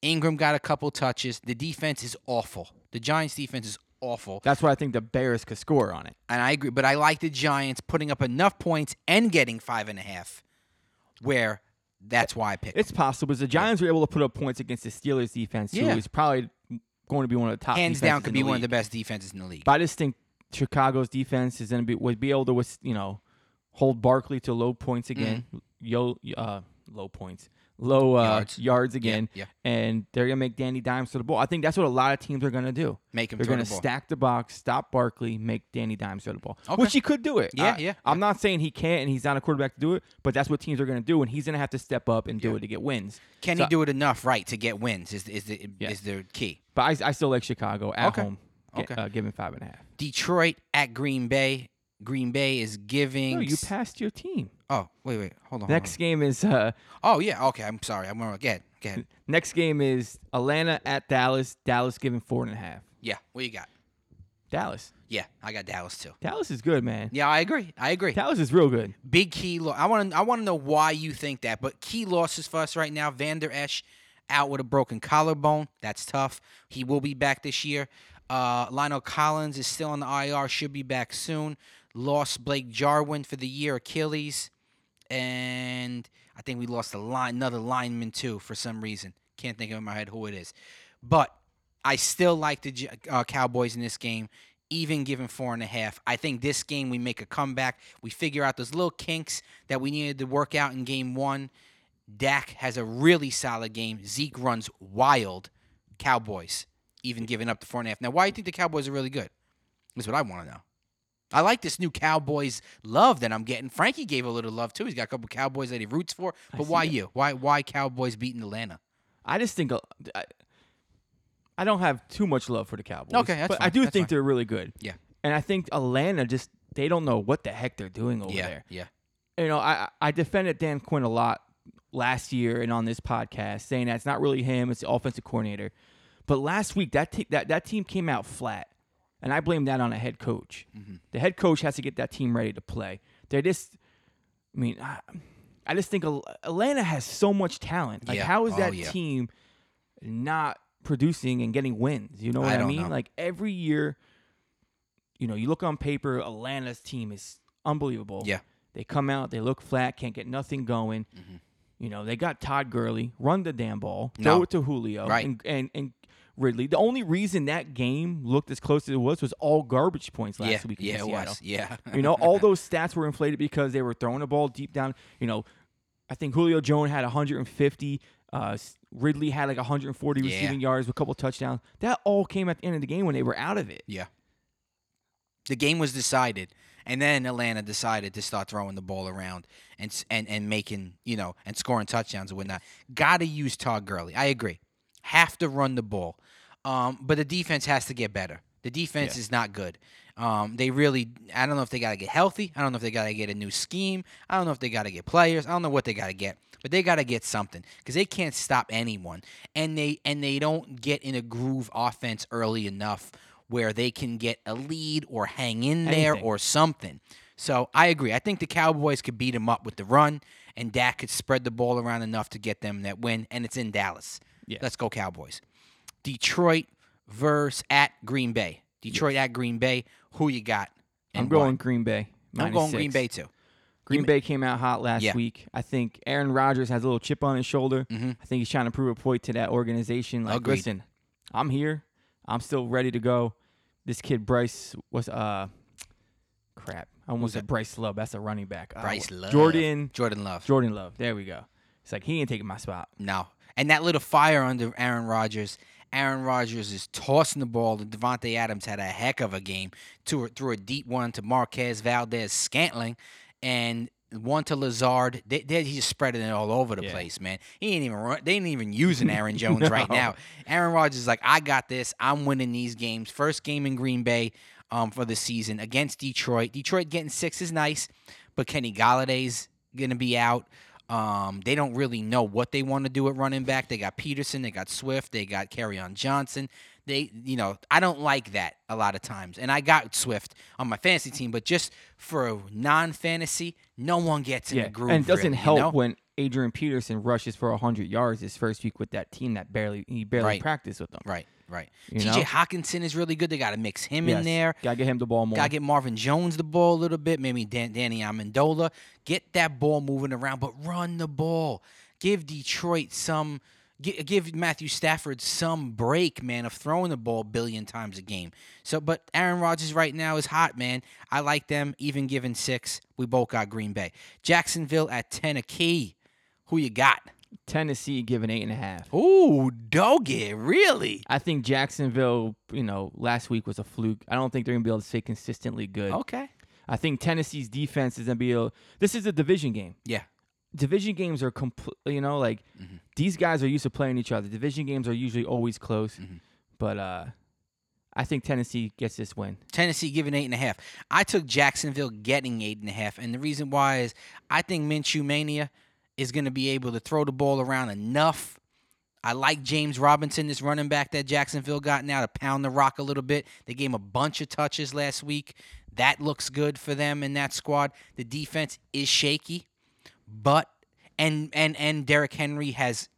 Engram got a couple touches. The defense is awful. The Giants' defense is awful. That's why I think the Bears could score on it. And I agree. But I like the Giants putting up enough points and getting five and a half, where that's why I picked. It's possible because the Giants were able to put up points against the Steelers defense, Yeah. who is probably going to be one of the top. Hands down, could be one of the best defenses in the league. But I just think Chicago's defense is going to be would be able to you know hold Barkley to low points again, yo uh low points, low uh, Yards. yards, again, yeah. and they're going to make Danny Dimes to the ball. I think that's what a lot of teams are going to do. Make him They're gonna ball. stack the box, stop Barkley, make Danny Dimes throw the ball, Okay. which he could do it. Yeah, I, yeah, I'm not saying he can't and he's not a quarterback to do it, but that's what teams are going to do, and he's going to have to step up and do Yeah. it to get wins. Can So- he do it enough right to get wins? Is is the is the key? But I, I still like Chicago at Okay. home, Okay. uh, giving five and a half. Detroit at Green Bay. Green Bay is giving. No, you passed your team. oh wait wait hold on. hold Next on. game is uh, Oh yeah okay I'm sorry I'm wrong. Get. go next game is Atlanta at Dallas. Dallas giving four and a half. Yeah what you got? Dallas. Yeah I got Dallas too. Dallas is good, man. Yeah I agree I agree. Dallas is real good. Big key. Lo- I want to. I want to know why you think that. But key losses for us right now. Vander Esch out with a broken collarbone. That's tough. He will be back this year. Uh, La'el Collins is still on the IR. Should be back soon. Lost Blake Jarwin for the year. Achilles, and I think we lost a line, another lineman too for some reason. Can't think of in my head who it is. But I still like the uh, Cowboys in this game, even given four and a half. I think this game we make a comeback. We figure out those little kinks that we needed to work out in game one. Dak has a really solid game. Zeke runs wild. Cowboys, even giving up the four and a half. Now, why do you think the Cowboys are really good? That's what I want to know. I like this new Cowboys love that I'm getting. Frankie gave a little love too. He's got a couple Cowboys that he roots for. But why that. you? Why why Cowboys beating Atlanta? I just think uh, I, I don't have too much love for the Cowboys. Okay, that's but I do that's think fine. they're really good. Yeah. And I think Atlanta just they don't know what the heck they're doing over yeah, there. yeah. you know, I I defended Dan Quinn a lot last year and on this podcast, saying that it's not really him; it's the offensive coordinator. But last week, that te- that that team came out flat, and I blame that on a head coach. Mm-hmm. The head coach has to get that team ready to play. They're just, I mean, I, I just think Atlanta has so much talent. Like, Yeah. how is Oh, that yeah. team not producing and getting wins? You know what I I, mean? know. Like every year, you know, you look on paper, Atlanta's team is unbelievable. Yeah. They come out, they look flat, can't get nothing going. Mm-hmm. You know, they got Todd Gurley, run the damn ball, No. throw it to Julio, Right. and, and and Ridley. The only reason that game looked as close as it was was all garbage points last yeah, week. yeah, against it Seattle. was. Yeah. You know, all those stats were inflated because they were throwing the ball deep down. You know, I think Julio Jones had 150. Uh, Ridley had like 140 Yeah. receiving yards with a couple touchdowns. That all came at the end of the game when they were out of it. Yeah. The game was decided, and then Atlanta decided to start throwing the ball around and and and making you know and scoring touchdowns and whatnot. Got to use Todd Gurley. I agree. Have to run the ball, um, but the defense has to get better. The defense Yeah. is not good. Um, they really. I don't know if they got to get healthy. I don't know if they got to get a new scheme. I don't know if they got to get players. I don't know what they got to get. But they got to get something because they can't stop anyone, and they and they don't get in a groove offense early enough where they can get a lead or hang in there Anything. or something. So I agree. I think the Cowboys could beat them up with the run, and Dak could spread the ball around enough to get them that win, and it's in Dallas. Yeah. Let's go Cowboys. Detroit versus at Green Bay. Detroit at Green Bay. Who you got? I'm going why? Green Bay. I'm going six. Green Bay too. Green Bay came out hot last Yeah. week. I think Aaron Rodgers has a little chip on his shoulder. Mhm. I think he's trying to prove a point to that organization. Like, Agreed. listen, I'm here. I'm still ready to go. This kid Bryce was uh, crap. I almost said Bryce Love. That's a running back. Uh, Bryce Love. Jordan Jordan Love. Jordan Love. There we go. It's like he ain't taking my spot. No. And that little fire under Aaron Rodgers. Aaron Rodgers is tossing the ball. And Davante Adams had a heck of a game. To, threw a deep one to Marquez Valdes Scantling. And one to Lazard. They, they, he's just spreading it all over the Yeah. place, man. He ain't even run, they ain't even using Aaron Jones right now. Aaron Rodgers is like, I got this. I'm winning these games. First game in Green Bay um, for the season against Detroit. Detroit getting six is nice, but Kenny Golladay's gonna be out. Um, they don't really know what they want to do at running back. They got Peterson, they got Swift, they got on Johnson. They, you know, I don't like that a lot of times. And I got Swift on my fantasy team, but just for non-fantasy, no one gets in Yeah, the groove. and it doesn't really, you help know? when Adrian Peterson rushes for 100 yards his first week with that team that barely he barely Right. practiced with them. Right, right. You TJ know? Hockenson is really good. They got to mix him Yes. in there. Gotta get him the ball more. Gotta get Marvin Jones the ball a little bit. Maybe Dan- Danny Amendola. Get that ball moving around, but run the ball. Give Detroit some. gi- Give Matthew Stafford some break, man, of throwing the ball a billion times a game. So, but Aaron Rodgers right now is hot, man. I like them, even given six. We both got Green Bay. Jacksonville at Tennessee. Who you got? Tennessee given eight and a half. Ooh, doggy, really? I think Jacksonville, you know, last week was a fluke. I don't think they're gonna be able to stay consistently good. Okay. I think Tennessee's defense is gonna be able. This is a division game. Yeah. Division games are complete. You know, like Mhm. these guys are used to playing each other. Division games are usually always close, Mhm. but uh, I think Tennessee gets this win. Tennessee giving eight and a half. I took Jacksonville getting eight and a half, and the reason why is I think Minshew Mania is going to be able to throw the ball around enough. I like James Robinson, this running back that Jacksonville got now to pound the rock a little bit. They gave him a bunch of touches last week. That looks good for them in that squad. The defense is shaky, but and and and Derrick Henry has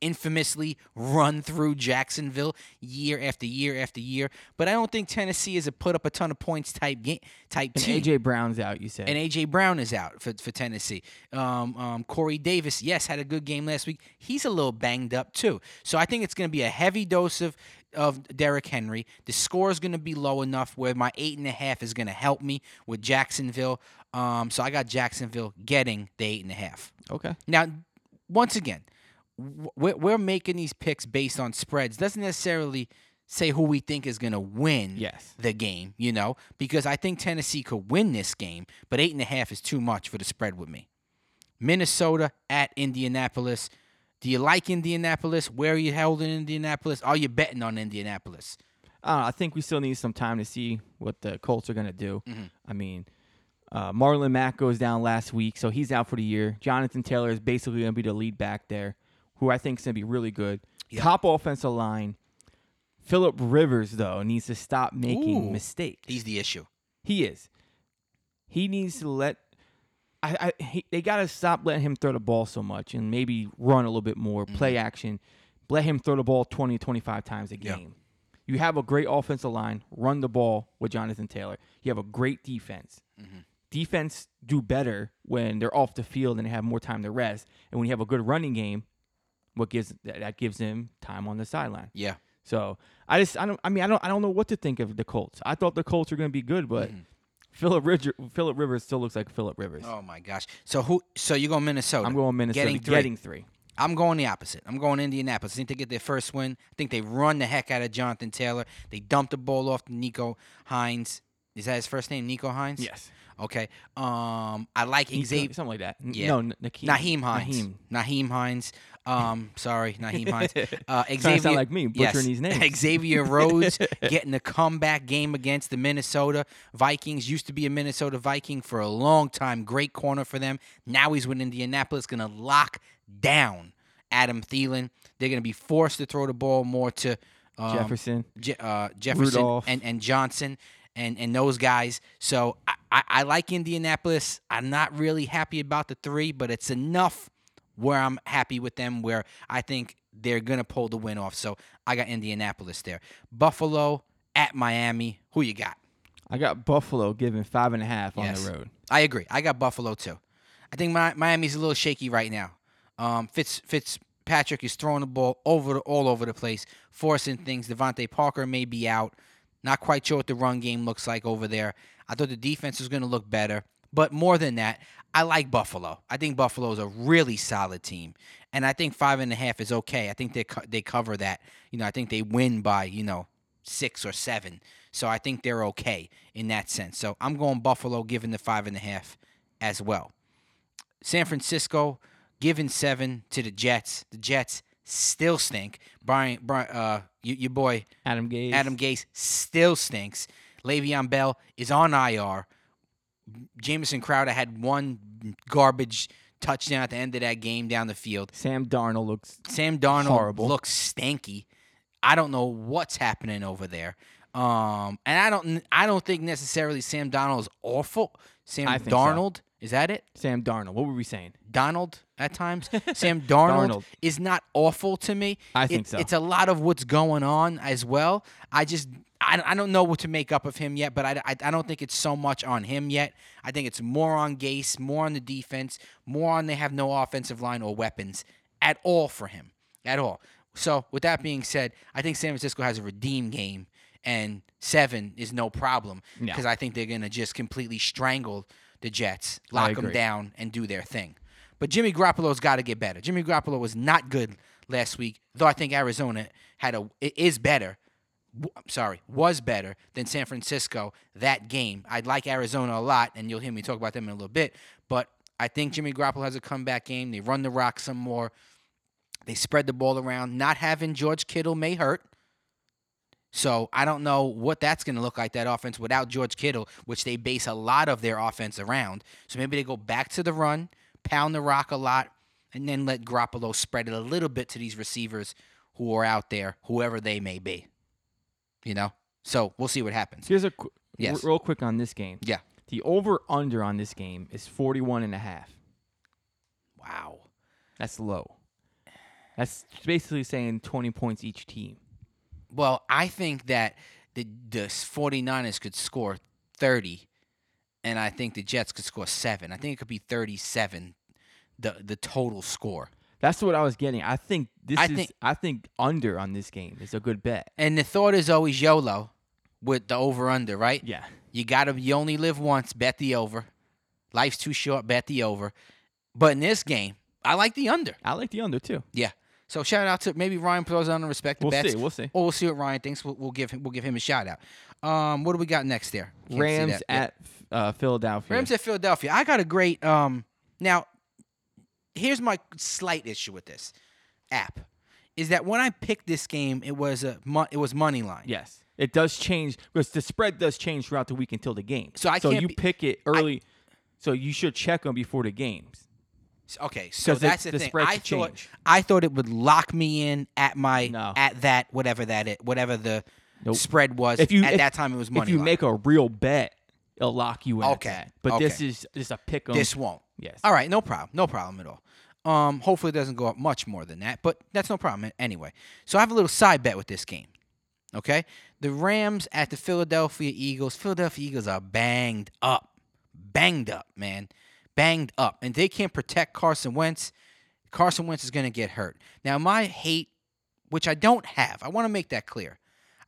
infamously run through Jacksonville year after year after year. But I don't think Tennessee is a put up a ton of points type game type And team. AJ Brown's out. You said. And AJ Brown is out for, for Tennessee. Um, um, Corey Davis, yes, had a good game last week. He's a little banged up too. So I think it's going to be a heavy dose of of Derrick Henry. The score is going to be low enough where my eight and a half is going to help me with Jacksonville. Um, so I got Jacksonville getting the eight and a half. okay. Now, once again, we're, we're making these picks based on spreads. Doesn't necessarily say who we think is going to win Yes. the game, you know, because I think Tennessee could win this game, but eight and a half is too much for the spread with me. Minnesota at Indianapolis. Do you like Indianapolis? Where are you held in Indianapolis? Are you betting on Indianapolis? I. I think we still need some time to see what the Colts are going to do. Mhm. I mean, uh, Marlon Mack goes down last week, so he's out for the year. Jonathan Taylor is basically going to be the lead back there, who I think is going to be really good. Yeah. Top offensive line. Philip Rivers, though, needs to stop making Ooh. mistakes. He's the issue. He is. He needs to let. I, I he, they got to stop letting him throw the ball so much and maybe run a little bit more, mm-hmm. play action. Let him throw the ball 20, 25 times a Yeah. game. You have a great offensive line, run the ball with Jonathan Taylor. You have a great defense. Mm-hmm. Defense do better when they're off the field and they have more time to rest. And when you have a good running game, what gives that gives them time on the sideline. Yeah. So I just I don't I mean I don't I don't know what to think of the Colts. I thought the Colts were going to be good, but Philip Rivers Philip Rivers still looks like Philip Rivers. Oh my gosh. So who? So you going Minnesota? I'm going Minnesota Getting getting three. three. I'm going the opposite. I'm going Indianapolis. I think they get their first win. I think they run the heck out of Jonathan Taylor. They dump the ball off to Nico Hines. Is that his first name? Nico Hines. Yes. Okay. Um, I like Xavier. something like that. Yeah. No, N- Nakeem. Naheem Hines. Naheem. Naheem Hines. Um, sorry, Naheem Hines. Uh, Xavier. sound like me, butchering yes. these names. Xavier Rhodes getting a comeback game against the Minnesota Vikings. Used to be a Minnesota Viking for a long time. Great corner for them. Now he's with Indianapolis. Going to lock down Adam Thielen. They're going to be forced to throw the ball more to um, Jefferson. Je- uh, Jefferson Rudolph. and, and Johnson and, and those guys. So I, I, I like Indianapolis. I'm not really happy about the three, but it's enough where I'm happy with them where I think they're going to pull the win off. So I got Indianapolis there. Buffalo at Miami. Who you got? I got Buffalo giving five and a half on the road. I agree. I got Buffalo too. I think Mi- Miami's a little shaky right now. Um, Fitz Fitzpatrick is throwing the ball over the, all over the place, forcing things. DeVante Parker may be out. Not quite sure what the run game looks like over there. I thought the defense was going to look better, but more than that, I like Buffalo. I think Buffalo is a really solid team, and I think five and a half is okay. I think they co- they cover that. You know, I think they win by you know six or seven. So I think they're okay in that sense. So I'm going Buffalo, giving the five and a half as well. San Francisco giving seven to the Jets. The Jets still stink. Brian, Brian uh, you, your boy Adam Gase. Adam Gase still stinks. Le'Veon Bell is on IR. Jamison Crowder had one garbage touchdown at the end of that game down the field. Sam Darnold looks Sam Darnold Horrible. looks stanky. I don't know what's happening over there. Um, and I don't, I don't think necessarily Sam Darnold is awful. Sam think so. Darnold, is that it? Sam Darnold. What were we saying? Donald at times. Sam Darnold, Darnold. is not awful to me. I It- think so. It's a lot of what's going on as well. I just I, I don't know what to make up of him yet, but I, I, I don't think it's so much on him yet. I think it's more on Gase, more on the defense, more on they have no offensive line or weapons at all for him. At all. So with that being said, I think San Francisco has a redeem game and seven is no problem No. because I think they're gonna just completely strangle the Jets, lock them down, and do their thing. But Jimmy Garoppolo's got to get better. Jimmy Garoppolo was not good last week, though I think Arizona had a is better. Sorry, was better than San Francisco that game. I'd like Arizona a lot, and you'll hear me talk about them in a little bit. But I think Jimmy Garoppolo has a comeback game. They run the rock some more. They spread the ball around. Not having George Kittle may hurt. So I don't know what that's going to look like that offense without George Kittle, which they base a lot of their offense around. So maybe they go back to the run, pound the rock a lot, and then let Garoppolo spread it a little bit to these receivers who are out there, whoever they may be. You know. So we'll see what happens. Here's a qu- Yes. real quick on this game. Yeah. The over under on this game is 41 and a half. Wow. That's low. That's basically saying 20 points each team. Well, I think that the the 49ers could score 30 and I think the Jets could score 7. I think it could be 37 the the total score. That's what I was getting. I think this I is think- I think under on this game is a good bet. And the thought is always YOLO with the over under, right? Yeah. You got to you only live once, bet the over. Life's too short, bet the over. But in this game, I like the under. I like the under too. Yeah. So shout out to maybe Ryan throws on the respect the We'll bets. see. We'll see. Or we'll see what Ryan thinks. We'll, we'll give him we'll give him a shout out. Um, what do we got next there? Can't Rams that. Yeah. at uh, Philadelphia. Rams at Philadelphia. I got a great um now here's my slight issue with this app is that when I picked this game it was a mo- it was money line. Yes, it does change because the spread does change throughout the week until the game. So I so you be- pick it early. so you should check them before the games. Okay, so that's the, the thing. spread I thought change. I thought it would lock me in at my No. at that whatever that it whatever the Nope. spread was. If you at if- that time it was money line. If you line. make a real bet, it'll lock you in. Okay. But this is just a pick 'em. this won't. yes. All right, no problem. No problem at all. Um, hopefully it doesn't go up much more than that, but that's no problem anyway. So I have a little side bet with this game. Okay? The Rams at the Philadelphia Eagles. Philadelphia Eagles are banged up. Banged up, man. Banged up. And they can't protect Carson Wentz. Carson Wentz is going to get hurt. Now, my hate which I don't have. I want to make that clear.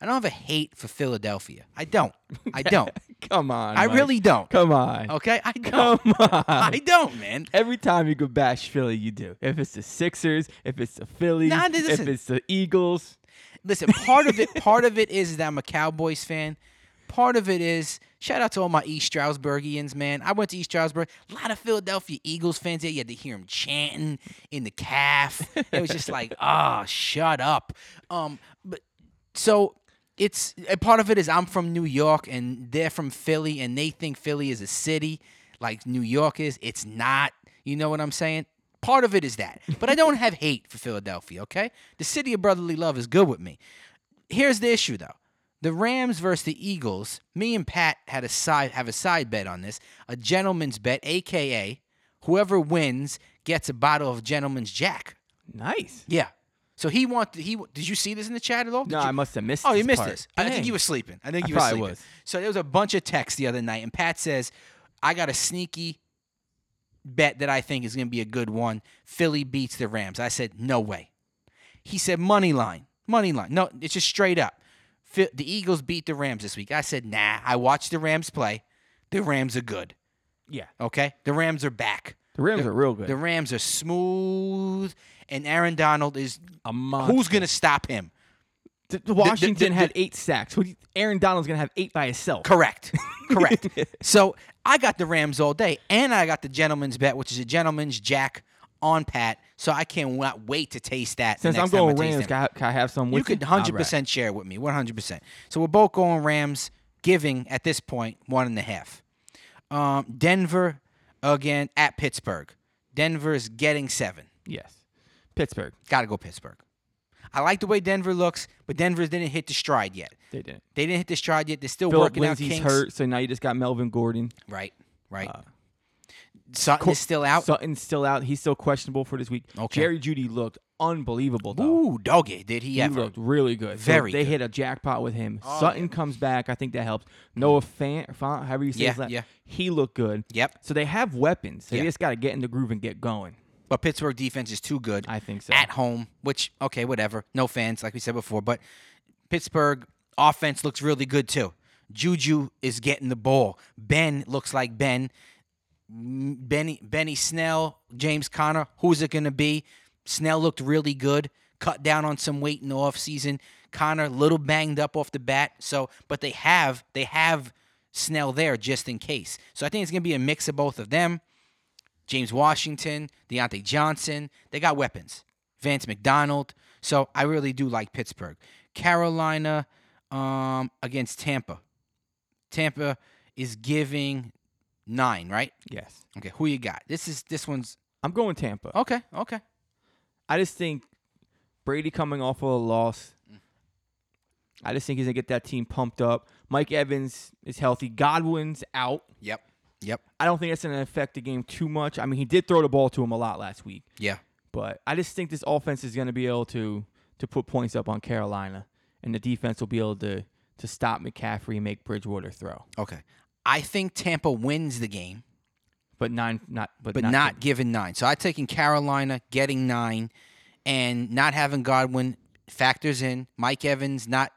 I don't have a hate for Philadelphia. I don't. I don't. Come on. I Mike. really don't. Come on. Okay, I don't. Come on. I don't, man. Every time you go bash Philly, you do. If it's the Sixers, if it's the Phillies, Nah, if listen. it's the Eagles. Listen, part of it, part of it is that I'm a Cowboys fan. Part of it is shout out to all my East Stroudsburgians, man. I went to East Stroudsburg. A lot of Philadelphia Eagles fans there. You had to hear them chanting in the calf. It was just like, ah, shut up. Um, but so it's a part of it is I'm from New York and they're from Philly and they think Philly is a city like New York is. It's not. You know what I'm saying? Part of it is that. But I don't have hate for Philadelphia, okay? The city of brotherly love is good with me. Here's the issue though. The Rams versus the Eagles, me and Pat had a side have a side bet on this, a gentleman's bet, aka whoever wins gets a bottle of gentleman's jack. Nice. Yeah. So he wanted he did you see this in the chat at all? Did No, you- I must have missed Oh, you missed part. this. I think Dang. you were sleeping. I think I you were probably sleeping. was. So there was a bunch of texts the other night, and Pat says, "I got a sneaky bet that I think is going to be a good one. Philly beats the Rams." I said, "No way." He said, "Money line, money line." No, it's just straight up. The Eagles beat the Rams this week. I said, "Nah." I watched the Rams play. The Rams are good. Yeah. Okay, the Rams are back. The Rams The- are real good. The Rams are smooth, and Aaron Donald is. a monster. Who's going to stop him? The- the Washington the- had eight sacks. Who do you- Aaron Donald's gonna have eight by himself. Correct. Correct. so I got the Rams all day, and I got the gentleman's bet, which is a gentleman's jack on Pat. So I can't wait to taste that. Since I'm next time I going taste Rams, can I, can I have some? you could All 100 right. percent share with me, 100. percent So we're both going Rams, giving at this point one and a half. Um, Denver again at Pittsburgh. Denver is getting seven. Yes. Pittsburgh. Got to go Pittsburgh. I like the way Denver looks, but Denver didn't hit the stride yet. They didn't. They didn't hit the stride yet. They're still Philip working Lindsay's out kinks. hurt, so now you just got Melvin Gordon. Right, right. Uh, Sutton is still out. Sutton's still out. He's still questionable for this week. Okay. Jerry Jeudy looked unbelievable though. Ooh, doggy, did he, He ever? looked really good. So Very they good. hit a jackpot with him. Oh, Sutton yeah. comes back. I think that helps. Noah Fant, Fant however you say Yeah, his last yeah. He looked good. Yep. So they have weapons. So Yeah. They just got to get in the groove and get going. But Pittsburgh defense is too good I think so. at home, which okay, whatever. No fans, like we said before, but Pittsburgh offense looks really good too. Juju is getting the ball. Ben looks like Ben. Benny Benny Snell, James Conner. Who's it going to be? Snell looked really good. Cut down on some weight in the offseason. Conner a little banged up off the bat. So, but they have they have Snell there just in case. So I think it's going to be a mix of both of them. James Washington, Diontae Johnson. They got weapons. Vance McDonald. So I really do like Pittsburgh. Carolina um, against Tampa. Tampa is giving nine, right? Yes. Okay, who you got? This is this one's I'm going Tampa. okay. Okay. I just think Brady coming off of a loss. I just think he's gonna get that team pumped up. Mike Evans is healthy. Godwin's out. Yep. Yep. I don't think that's gonna affect the game too much. I mean, he did throw the ball to him a lot last week, Yeah. but I just think this offense is gonna be able to to put points up on Carolina, and the defense will be able to to stop McCaffrey and make Bridgewater throw. Okay. I think Tampa wins the game, But nine, not but, but not, given nine. So I'm taking Carolina getting nine, and not having Godwin factors in. Mike Evans not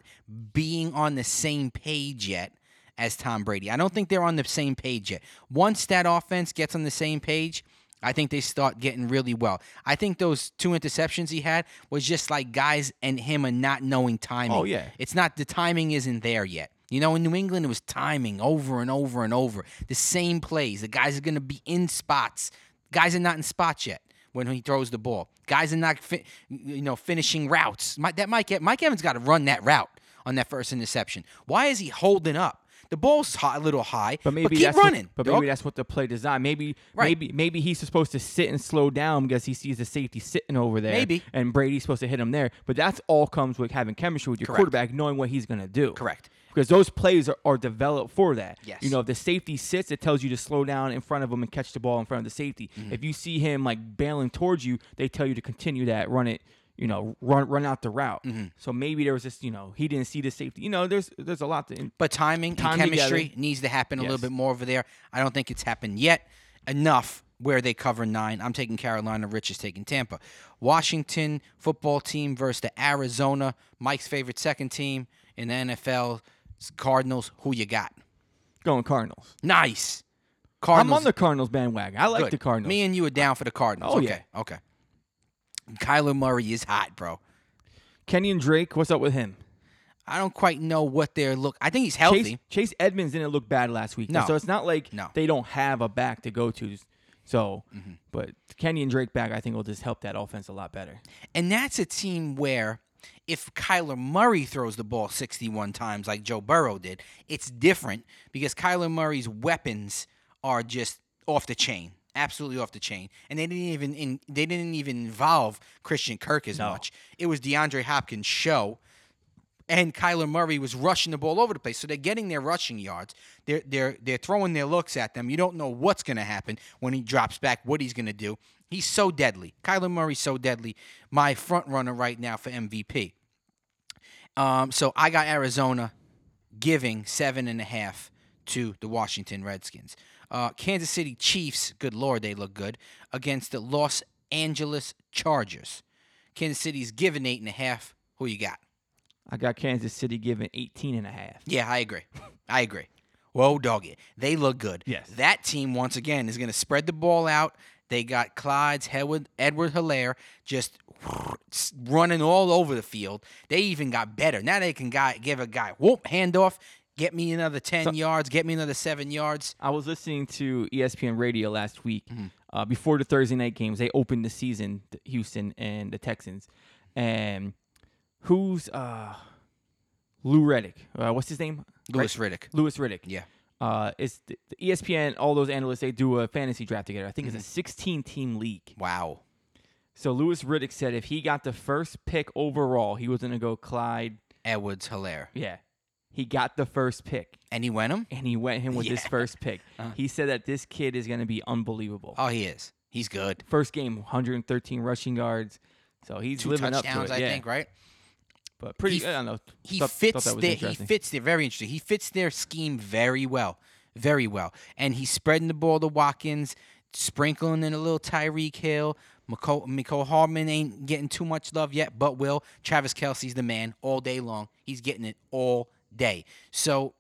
being on the same page yet as Tom Brady. I don't think they're on the same page yet. Once that offense gets on the same page, I think they start getting really well. I think those two interceptions he had was just like guys and him are not knowing timing. Oh, yeah. It's not the timing isn't there yet. You know, in New England it was timing over and over and over. The same plays. The guys are going to be in spots. Guys are not in spots yet when he throws the ball. Guys are not, fi- you know, finishing routes. My, that Mike, Mike Evans got to run that route on that first interception. Why is he holding up? The ball's high, a little high, But maybe keep that's running. What, but dog. maybe that's what the play design. Maybe Right. maybe maybe he's supposed to sit and slow down because he sees the safety sitting over there. Maybe. and Brady's supposed to hit him there. But that's all comes with having chemistry with your Correct. quarterback, knowing what he's gonna do. Correct. Because those plays are, are developed for that. Yes. You know, if the safety sits, it tells you to slow down in front of him and catch the ball in front of the safety. Mm-hmm. If you see him like bailing towards you, they tell you to continue that, run it. You know, run run out the route. Mm-hmm. So maybe there was this. You know, he didn't see the safety. You know, there's there's a lot to. But timing Time and chemistry together. needs to happen a little bit more over there. I don't think it's happened yet enough where they cover nine. I'm taking Carolina. Rich is taking Tampa. Washington football team versus the Arizona, Mike's favorite second team in the NFL, Cardinals. Who you got? Going Cardinals. Nice. Cardinals. I'm on the Cardinals bandwagon. I like Good. the Cardinals. Me and you are down for the Cardinals. Oh, okay. yeah. Okay. Kyler Murray is hot, bro. Kenyan Drake, what's up with him? I don't quite know what they're look. I think he's healthy. Chase, Chase Edmonds didn't look bad last week. No. So it's not like No. they don't have a back to go to. So, Mm-hmm. but Kenyan Drake back, I think, will just help that offense a lot better. And that's a team where if Kyler Murray throws the ball 61 times like Joe Burrow did, it's different because Kyler Murray's weapons are just off the chain. Absolutely off the chain. And they didn't even in, they didn't even involve Christian Kirk as No. much. It was DeAndre Hopkins' show. And Kyler Murray was rushing the ball over the place. So they're getting their rushing yards. They're they're they're throwing their looks at them. You don't know what's gonna happen when he drops back, what he's gonna do. He's so deadly. Kyler Murray's so deadly. My front runner right now for MVP. Um, so I got Arizona giving seven and a half to the Washington Redskins. Uh, Kansas City Chiefs, good lord, they look good against the Los Angeles Chargers. Kansas City's giving eight and a half. Who you got? I got Kansas City giving 18 and a half. Yeah, I agree. I agree. Whoa, doggy. They look good. Yes. That team, once again, is going to spread the ball out. They got Clyde's Edward, Edward Helaire just running all over the field. They even got better. Now they can guy, give a guy, whoop, handoff, get me another 10 So- yards, get me another seven yards. I was listening to ESPN radio last week Mm-hmm. uh, before the Thursday night games. They opened the season, Houston and the Texans. And who's uh, Lou Reddick? Uh, what's his name? Louis Riddick. Louis Riddick. Yeah. Uh, it's the, the ESPN. All those analysts they do a fantasy draft together. I think Mm-hmm. it's a 16 team league. Wow. So Louis Riddick said if he got the first pick overall, he was gonna go Clyde. Edwards Helaire. Yeah, he got the first pick, And he went him? and he went him with his first pick. Uh. He said that this kid is gonna be unbelievable. Oh, he is. He's good. First game, 113 rushing yards. So he's Two living touchdowns, up to it. I yeah. think, right? But pretty, He I don't know. he Thought- thought fits that was their he interesting. fits their very interesting. He fits their scheme very well, very well, and he's spreading the ball to Watkins, sprinkling in a little Tyreek Hill. McCall, Mecole Hardman ain't getting too much love yet, but will. Travis Kelce's the man all day long. He's getting it all day. So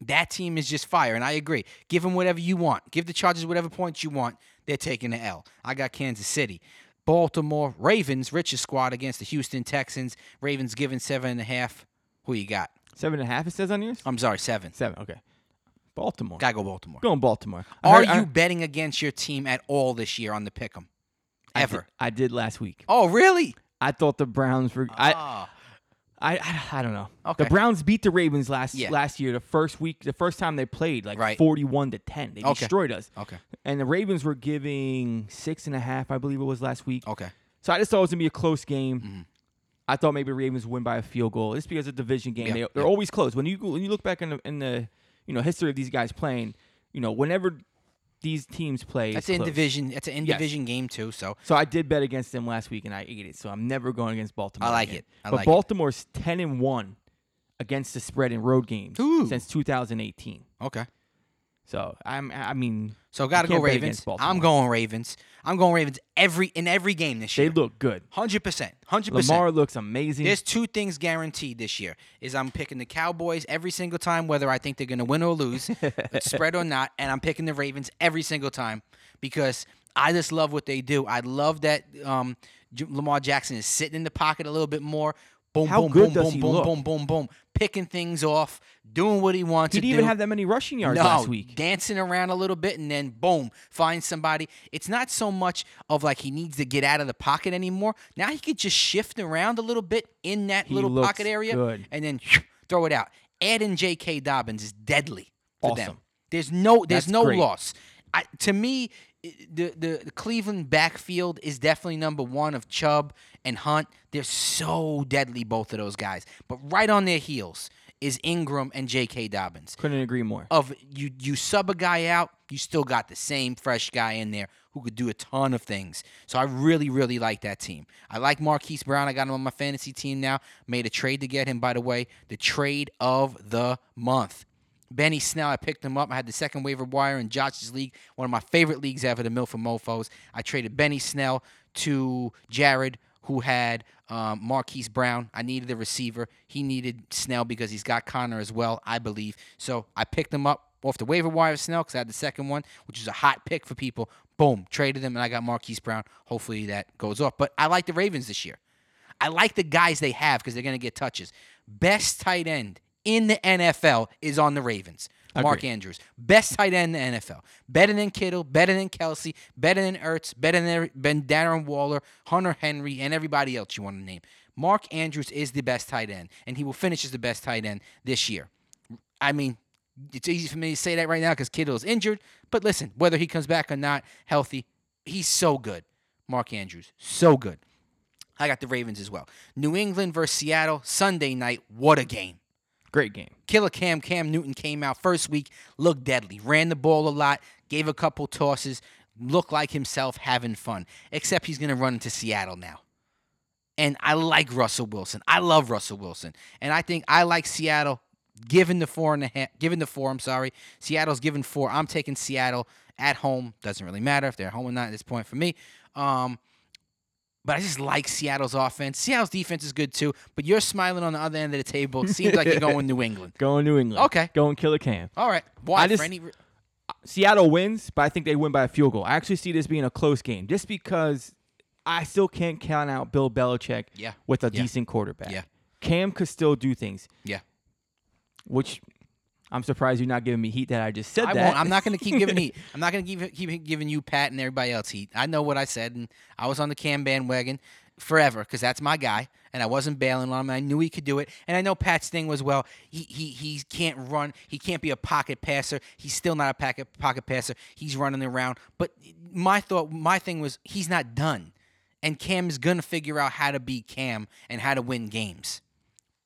that team is just fire, and I agree. Give them whatever you want. Give the Chargers whatever points you want. They're taking the L. I got Kansas City. Baltimore Ravens, richest squad against the Houston Texans. Ravens given seven and a half. Who you got? Seven and a half. It says on yours. I'm sorry, seven. Seven. Okay. Baltimore. Gotta go Baltimore. Going Baltimore. I Are heard- I- you betting against your team at all this year on the pick'em? I Ever? did, I did last week. Oh, really? I thought the Browns were. I, Ah, I, I, I don't know. Okay. The Browns beat the Ravens last Yeah. last year. The first week, the first time they played, like Right. forty-one to ten. They Okay. destroyed us. okay, And the Ravens were giving six and a half, I believe it was last week. okay. So I just thought it was gonna be a close game. Mhm. I thought maybe Ravens would win by a field goal. It's because of division game. Yeah, They, they're always close. When you when you look back in the in the you know history of these guys playing, you know whenever these teams play, That's in close. division. That's an in Yes. division game too. So So I did bet against them last week and I ate it. So I'm never going against Baltimore. I like again. it. I but like it. Baltimore's ten and one against the spread in road games Ooh. since 2018. okay. So I'm I mean So gotta go Ravens. I'm going Ravens. I'm going Ravens every in every game this year. they look good. Hundred percent. Hundred percent. Lamar looks amazing. There's two things guaranteed this year: is I'm picking the Cowboys every single time, whether I think they're going to win or lose, spread or not, and I'm picking the Ravens every single time because I just love what they do. I love that um, Lamar Jackson is sitting in the pocket a little bit more. Boom, How boom, good boom, does boom, he boom, look? boom, boom, boom, picking things off, doing what he wants he to didn't do even have that many rushing yards no, last week. dancing around a little bit and then boom, find somebody. It's not so much of like he needs to get out of the pocket anymore. Now he could just shift around a little bit in that He little pocket area good. and then throw it out. Adding J.K. Dobbins is deadly for them. There's no there's That's no great. loss. I, to me, the, the the Cleveland backfield is definitely number one of Chubb and Hunt. They're so deadly, both of those guys. But right on their heels is Ingram and J.K. Dobbins Couldn't agree more. of you you sub a guy out, you still got the same fresh guy in there who could do a ton of things. So I really, really like that team. I like Marquise Brown. I got him on my fantasy team now. Made a trade to get him, by the way. The trade of the month. Benny Snell, I picked him up. I had the second waiver wire in Josh's league, one of my favorite leagues ever, the Milford Mofos. I traded Benny Snell to Jared, who had um, Marquise Brown. I needed the receiver. He needed Snell because he's got Conner as well, I believe. So I picked him up off the waiver wire of Snell because I had the second one, which is a hot pick for people. Boom, traded him, and I got Marquise Brown. Hopefully that goes off. But I like the Ravens this year. I like the guys they have because they're going to get touches. Best tight end in the NFL is on the Ravens. Mark Agreed. Andrews, best tight end in the NFL, better than Kittle, better than Kelce, better than Ertz, better than Ben Darren Waller, Hunter Henry, and everybody else you want to name. Mark Andrews is the best tight end, and he will finish as the best tight end this year. I mean, it's easy for me to say that right now because Kittle is injured, but listen, whether he comes back or not healthy, he's so good. Mark Andrews, so good. I got the Ravens as well. New England versus Seattle Sunday night. What a game! Great game. Killer Cam Cam Newton came out first week, looked deadly, ran the ball a lot, gave a couple tosses, looked like himself having fun. Except he's gonna run into Seattle now. And I like Russell Wilson. I love Russell Wilson. And I think I like Seattle given the four and a half given the four, I'm sorry. Seattle's given four. I'm taking Seattle at home. Doesn't really matter if they're home or not at this point for me. Um but I just like Seattle's offense. Seattle's defense is good too, but you're smiling on the other end of the table. It seems like you're going New England. Going New England. Okay. Going Killer Cam. All right. Why? I just- any Seattle wins, but I think they win by a field goal. I actually see this being a close game, just because I still can't count out Bill Belichick Yeah. with a Yeah. decent quarterback. Yeah. Cam could still do things. Yeah. Which I'm surprised you're not giving me heat that I just said I that. won't. I'm not going to keep giving heat. I'm not going to keep keep giving you Pat and everybody else heat. I know what I said, and I was on the Cam bandwagon forever because that's my guy, and I wasn't bailing on him. I knew he could do it, and I know Pat's thing was well. He he he can't run. He can't be a pocket passer. He's still not a pocket pocket passer. He's running around. But my thought, my thing was he's not done, and Cam is going to figure out how to beat Cam and how to win games.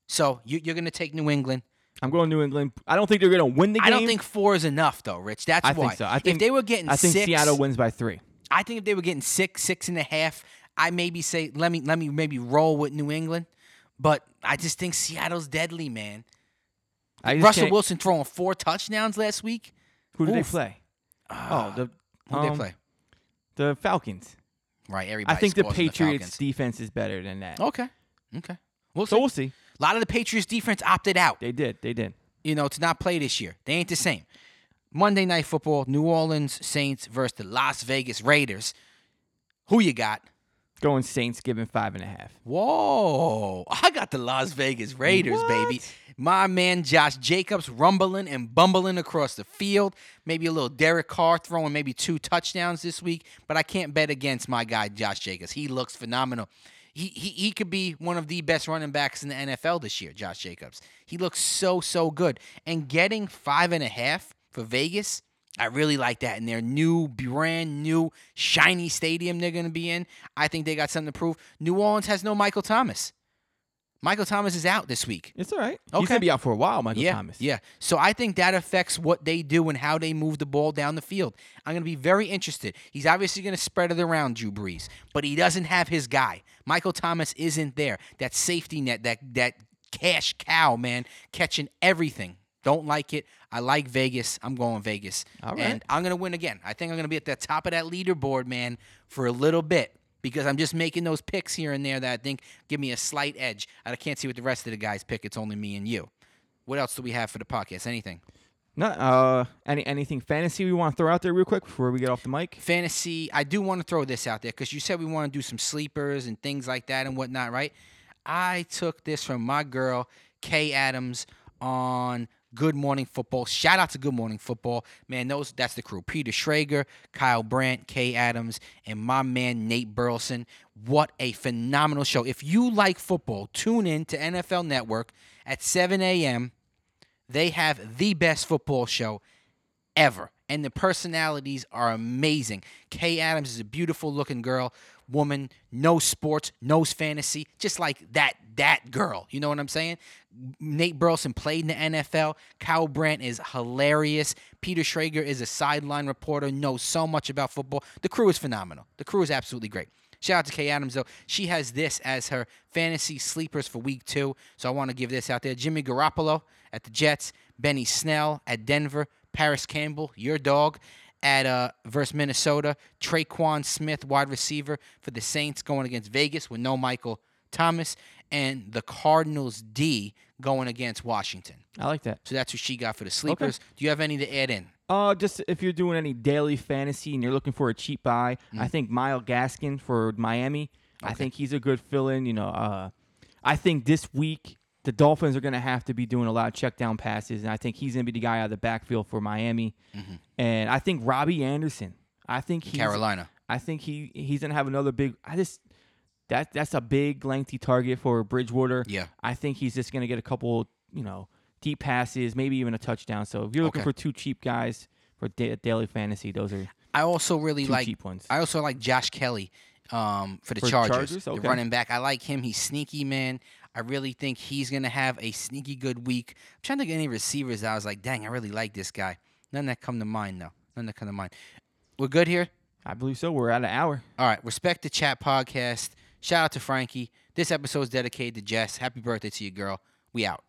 So you, you're going to take New England. I'm going New England. I don't think they're going to win the game. I don't think four is enough, though, Rich. That's I why. think so. I think if they were getting I think six, Seattle wins by three. I think if they were getting six, six and a half, I maybe say let me let me maybe roll with New England. But I just think Seattle's deadly, man. Russell can't- Wilson throwing four touchdowns last week. Who did they Oof. play? oh, the Who they um, play? The Falcons. Right, Everybody. I think the Patriots Falcons. defense is better than that. Okay, okay. We'll so see. we'll see. A lot of the Patriots defense opted out. They did. They did. you know, to not play this year. They ain't the same. Monday Night Football, New Orleans Saints versus the Las Vegas Raiders. Who you got? Going Saints giving five and a half. Whoa, I got the Las Vegas Raiders, baby. My man Josh Jacobs rumbling and bumbling across the field. Maybe a little Derek Carr throwing maybe two touchdowns this week, but I can't bet against my guy Josh Jacobs. He looks phenomenal. He, he, could be one of the best running backs in the NFL this year, Josh Jacobs. He looks so, so good. And getting five and a half for Vegas, I really like that. In their new, brand new, shiny stadium they're going to be in, I think they got something to prove. New Orleans has no Michael Thomas. Michael Thomas is out this week. It's all right. He's Okay. gonna be out for a while, Michael yeah, Thomas. Yeah. So I think that affects what they do and how they move the ball down the field. I'm going to be very interested. He's obviously going to spread it around Drew Brees, but he doesn't have his guy. Michael Thomas isn't there. That safety net, that that cash cow, man, catching everything. Don't like it. I like Vegas. I'm going Vegas. All right. And I'm going to win again. I think I'm going to be at the top of that leaderboard, man, for a little bit because I'm just making those picks here and there that I think give me a slight edge. I can't see what the rest of the guys pick. It's only me and you. What else do we have for the podcast? Anything? Not uh any anything fantasy we want to throw out there real quick before we get off the mic. Fantasy. I do want to throw this out there because you said we want to do some sleepers and things like that and whatnot, right? I took this from my girl Kay Adams on Good Morning Football. Shout out to Good Morning Football, man. Those that's the crew: Peter Schrager, Kyle Brandt, Kay Adams, and my man Nate Burleson. What a phenomenal show! If you like football, tune in to NFL Network at 7 a.m. They have the best football show ever. And the personalities are amazing. Kay Adams is a beautiful looking girl, woman, no sports, knows fantasy, just like that that girl. You know what I'm saying? Nate Burleson played in the NFL. Kyle Brandt is hilarious. Peter Schrager is a sideline reporter, knows so much about football. The crew is phenomenal. The crew is absolutely great. Shout out to Kay Adams though. She has this as her fantasy sleepers for week two. So I want to give this out there. Jimmy Garoppolo at the Jets, Benny Snell at Denver, Parris Campbell, your dog, at uh versus Minnesota, Tre'Quan Smith, wide receiver for the Saints going against Vegas with no Michael Thomas, and the Cardinals D going against Washington. I like that. So that's what she got for the sleepers. Do you have any to add in? Uh, just if you're doing any daily fantasy and you're looking for a cheap buy, Mm. I think Mile Gaskin for Miami. I think he's a good fill-in. You know, uh, I think this week the Dolphins are going to have to be doing a lot of check down passes, and I think he's going to be the guy out of the backfield for Miami. And I think Robbie Anderson. I think he's Carolina. I think he he's gonna have another big. I just that that's a big lengthy target for Bridgewater. Yeah. I think he's just gonna get a couple, you know, deep passes, maybe even a touchdown. So if you're looking Okay. for two cheap guys for da- daily fantasy, those are I also really two like cheap ones. I also like Josh Kelley um, for the For Chargers, Chargers? the running back. I like him. He's sneaky, man. I really think he's gonna have a sneaky good week. I'm trying to get any receivers. I was like, dang, I really like this guy. None that come to mind though. None that come to mind. We're good here. I believe so. We're at an hour. All right. Respect the chat podcast. Shout out to Frankie. This episode is dedicated to Jess. Happy birthday to you, girl. We out.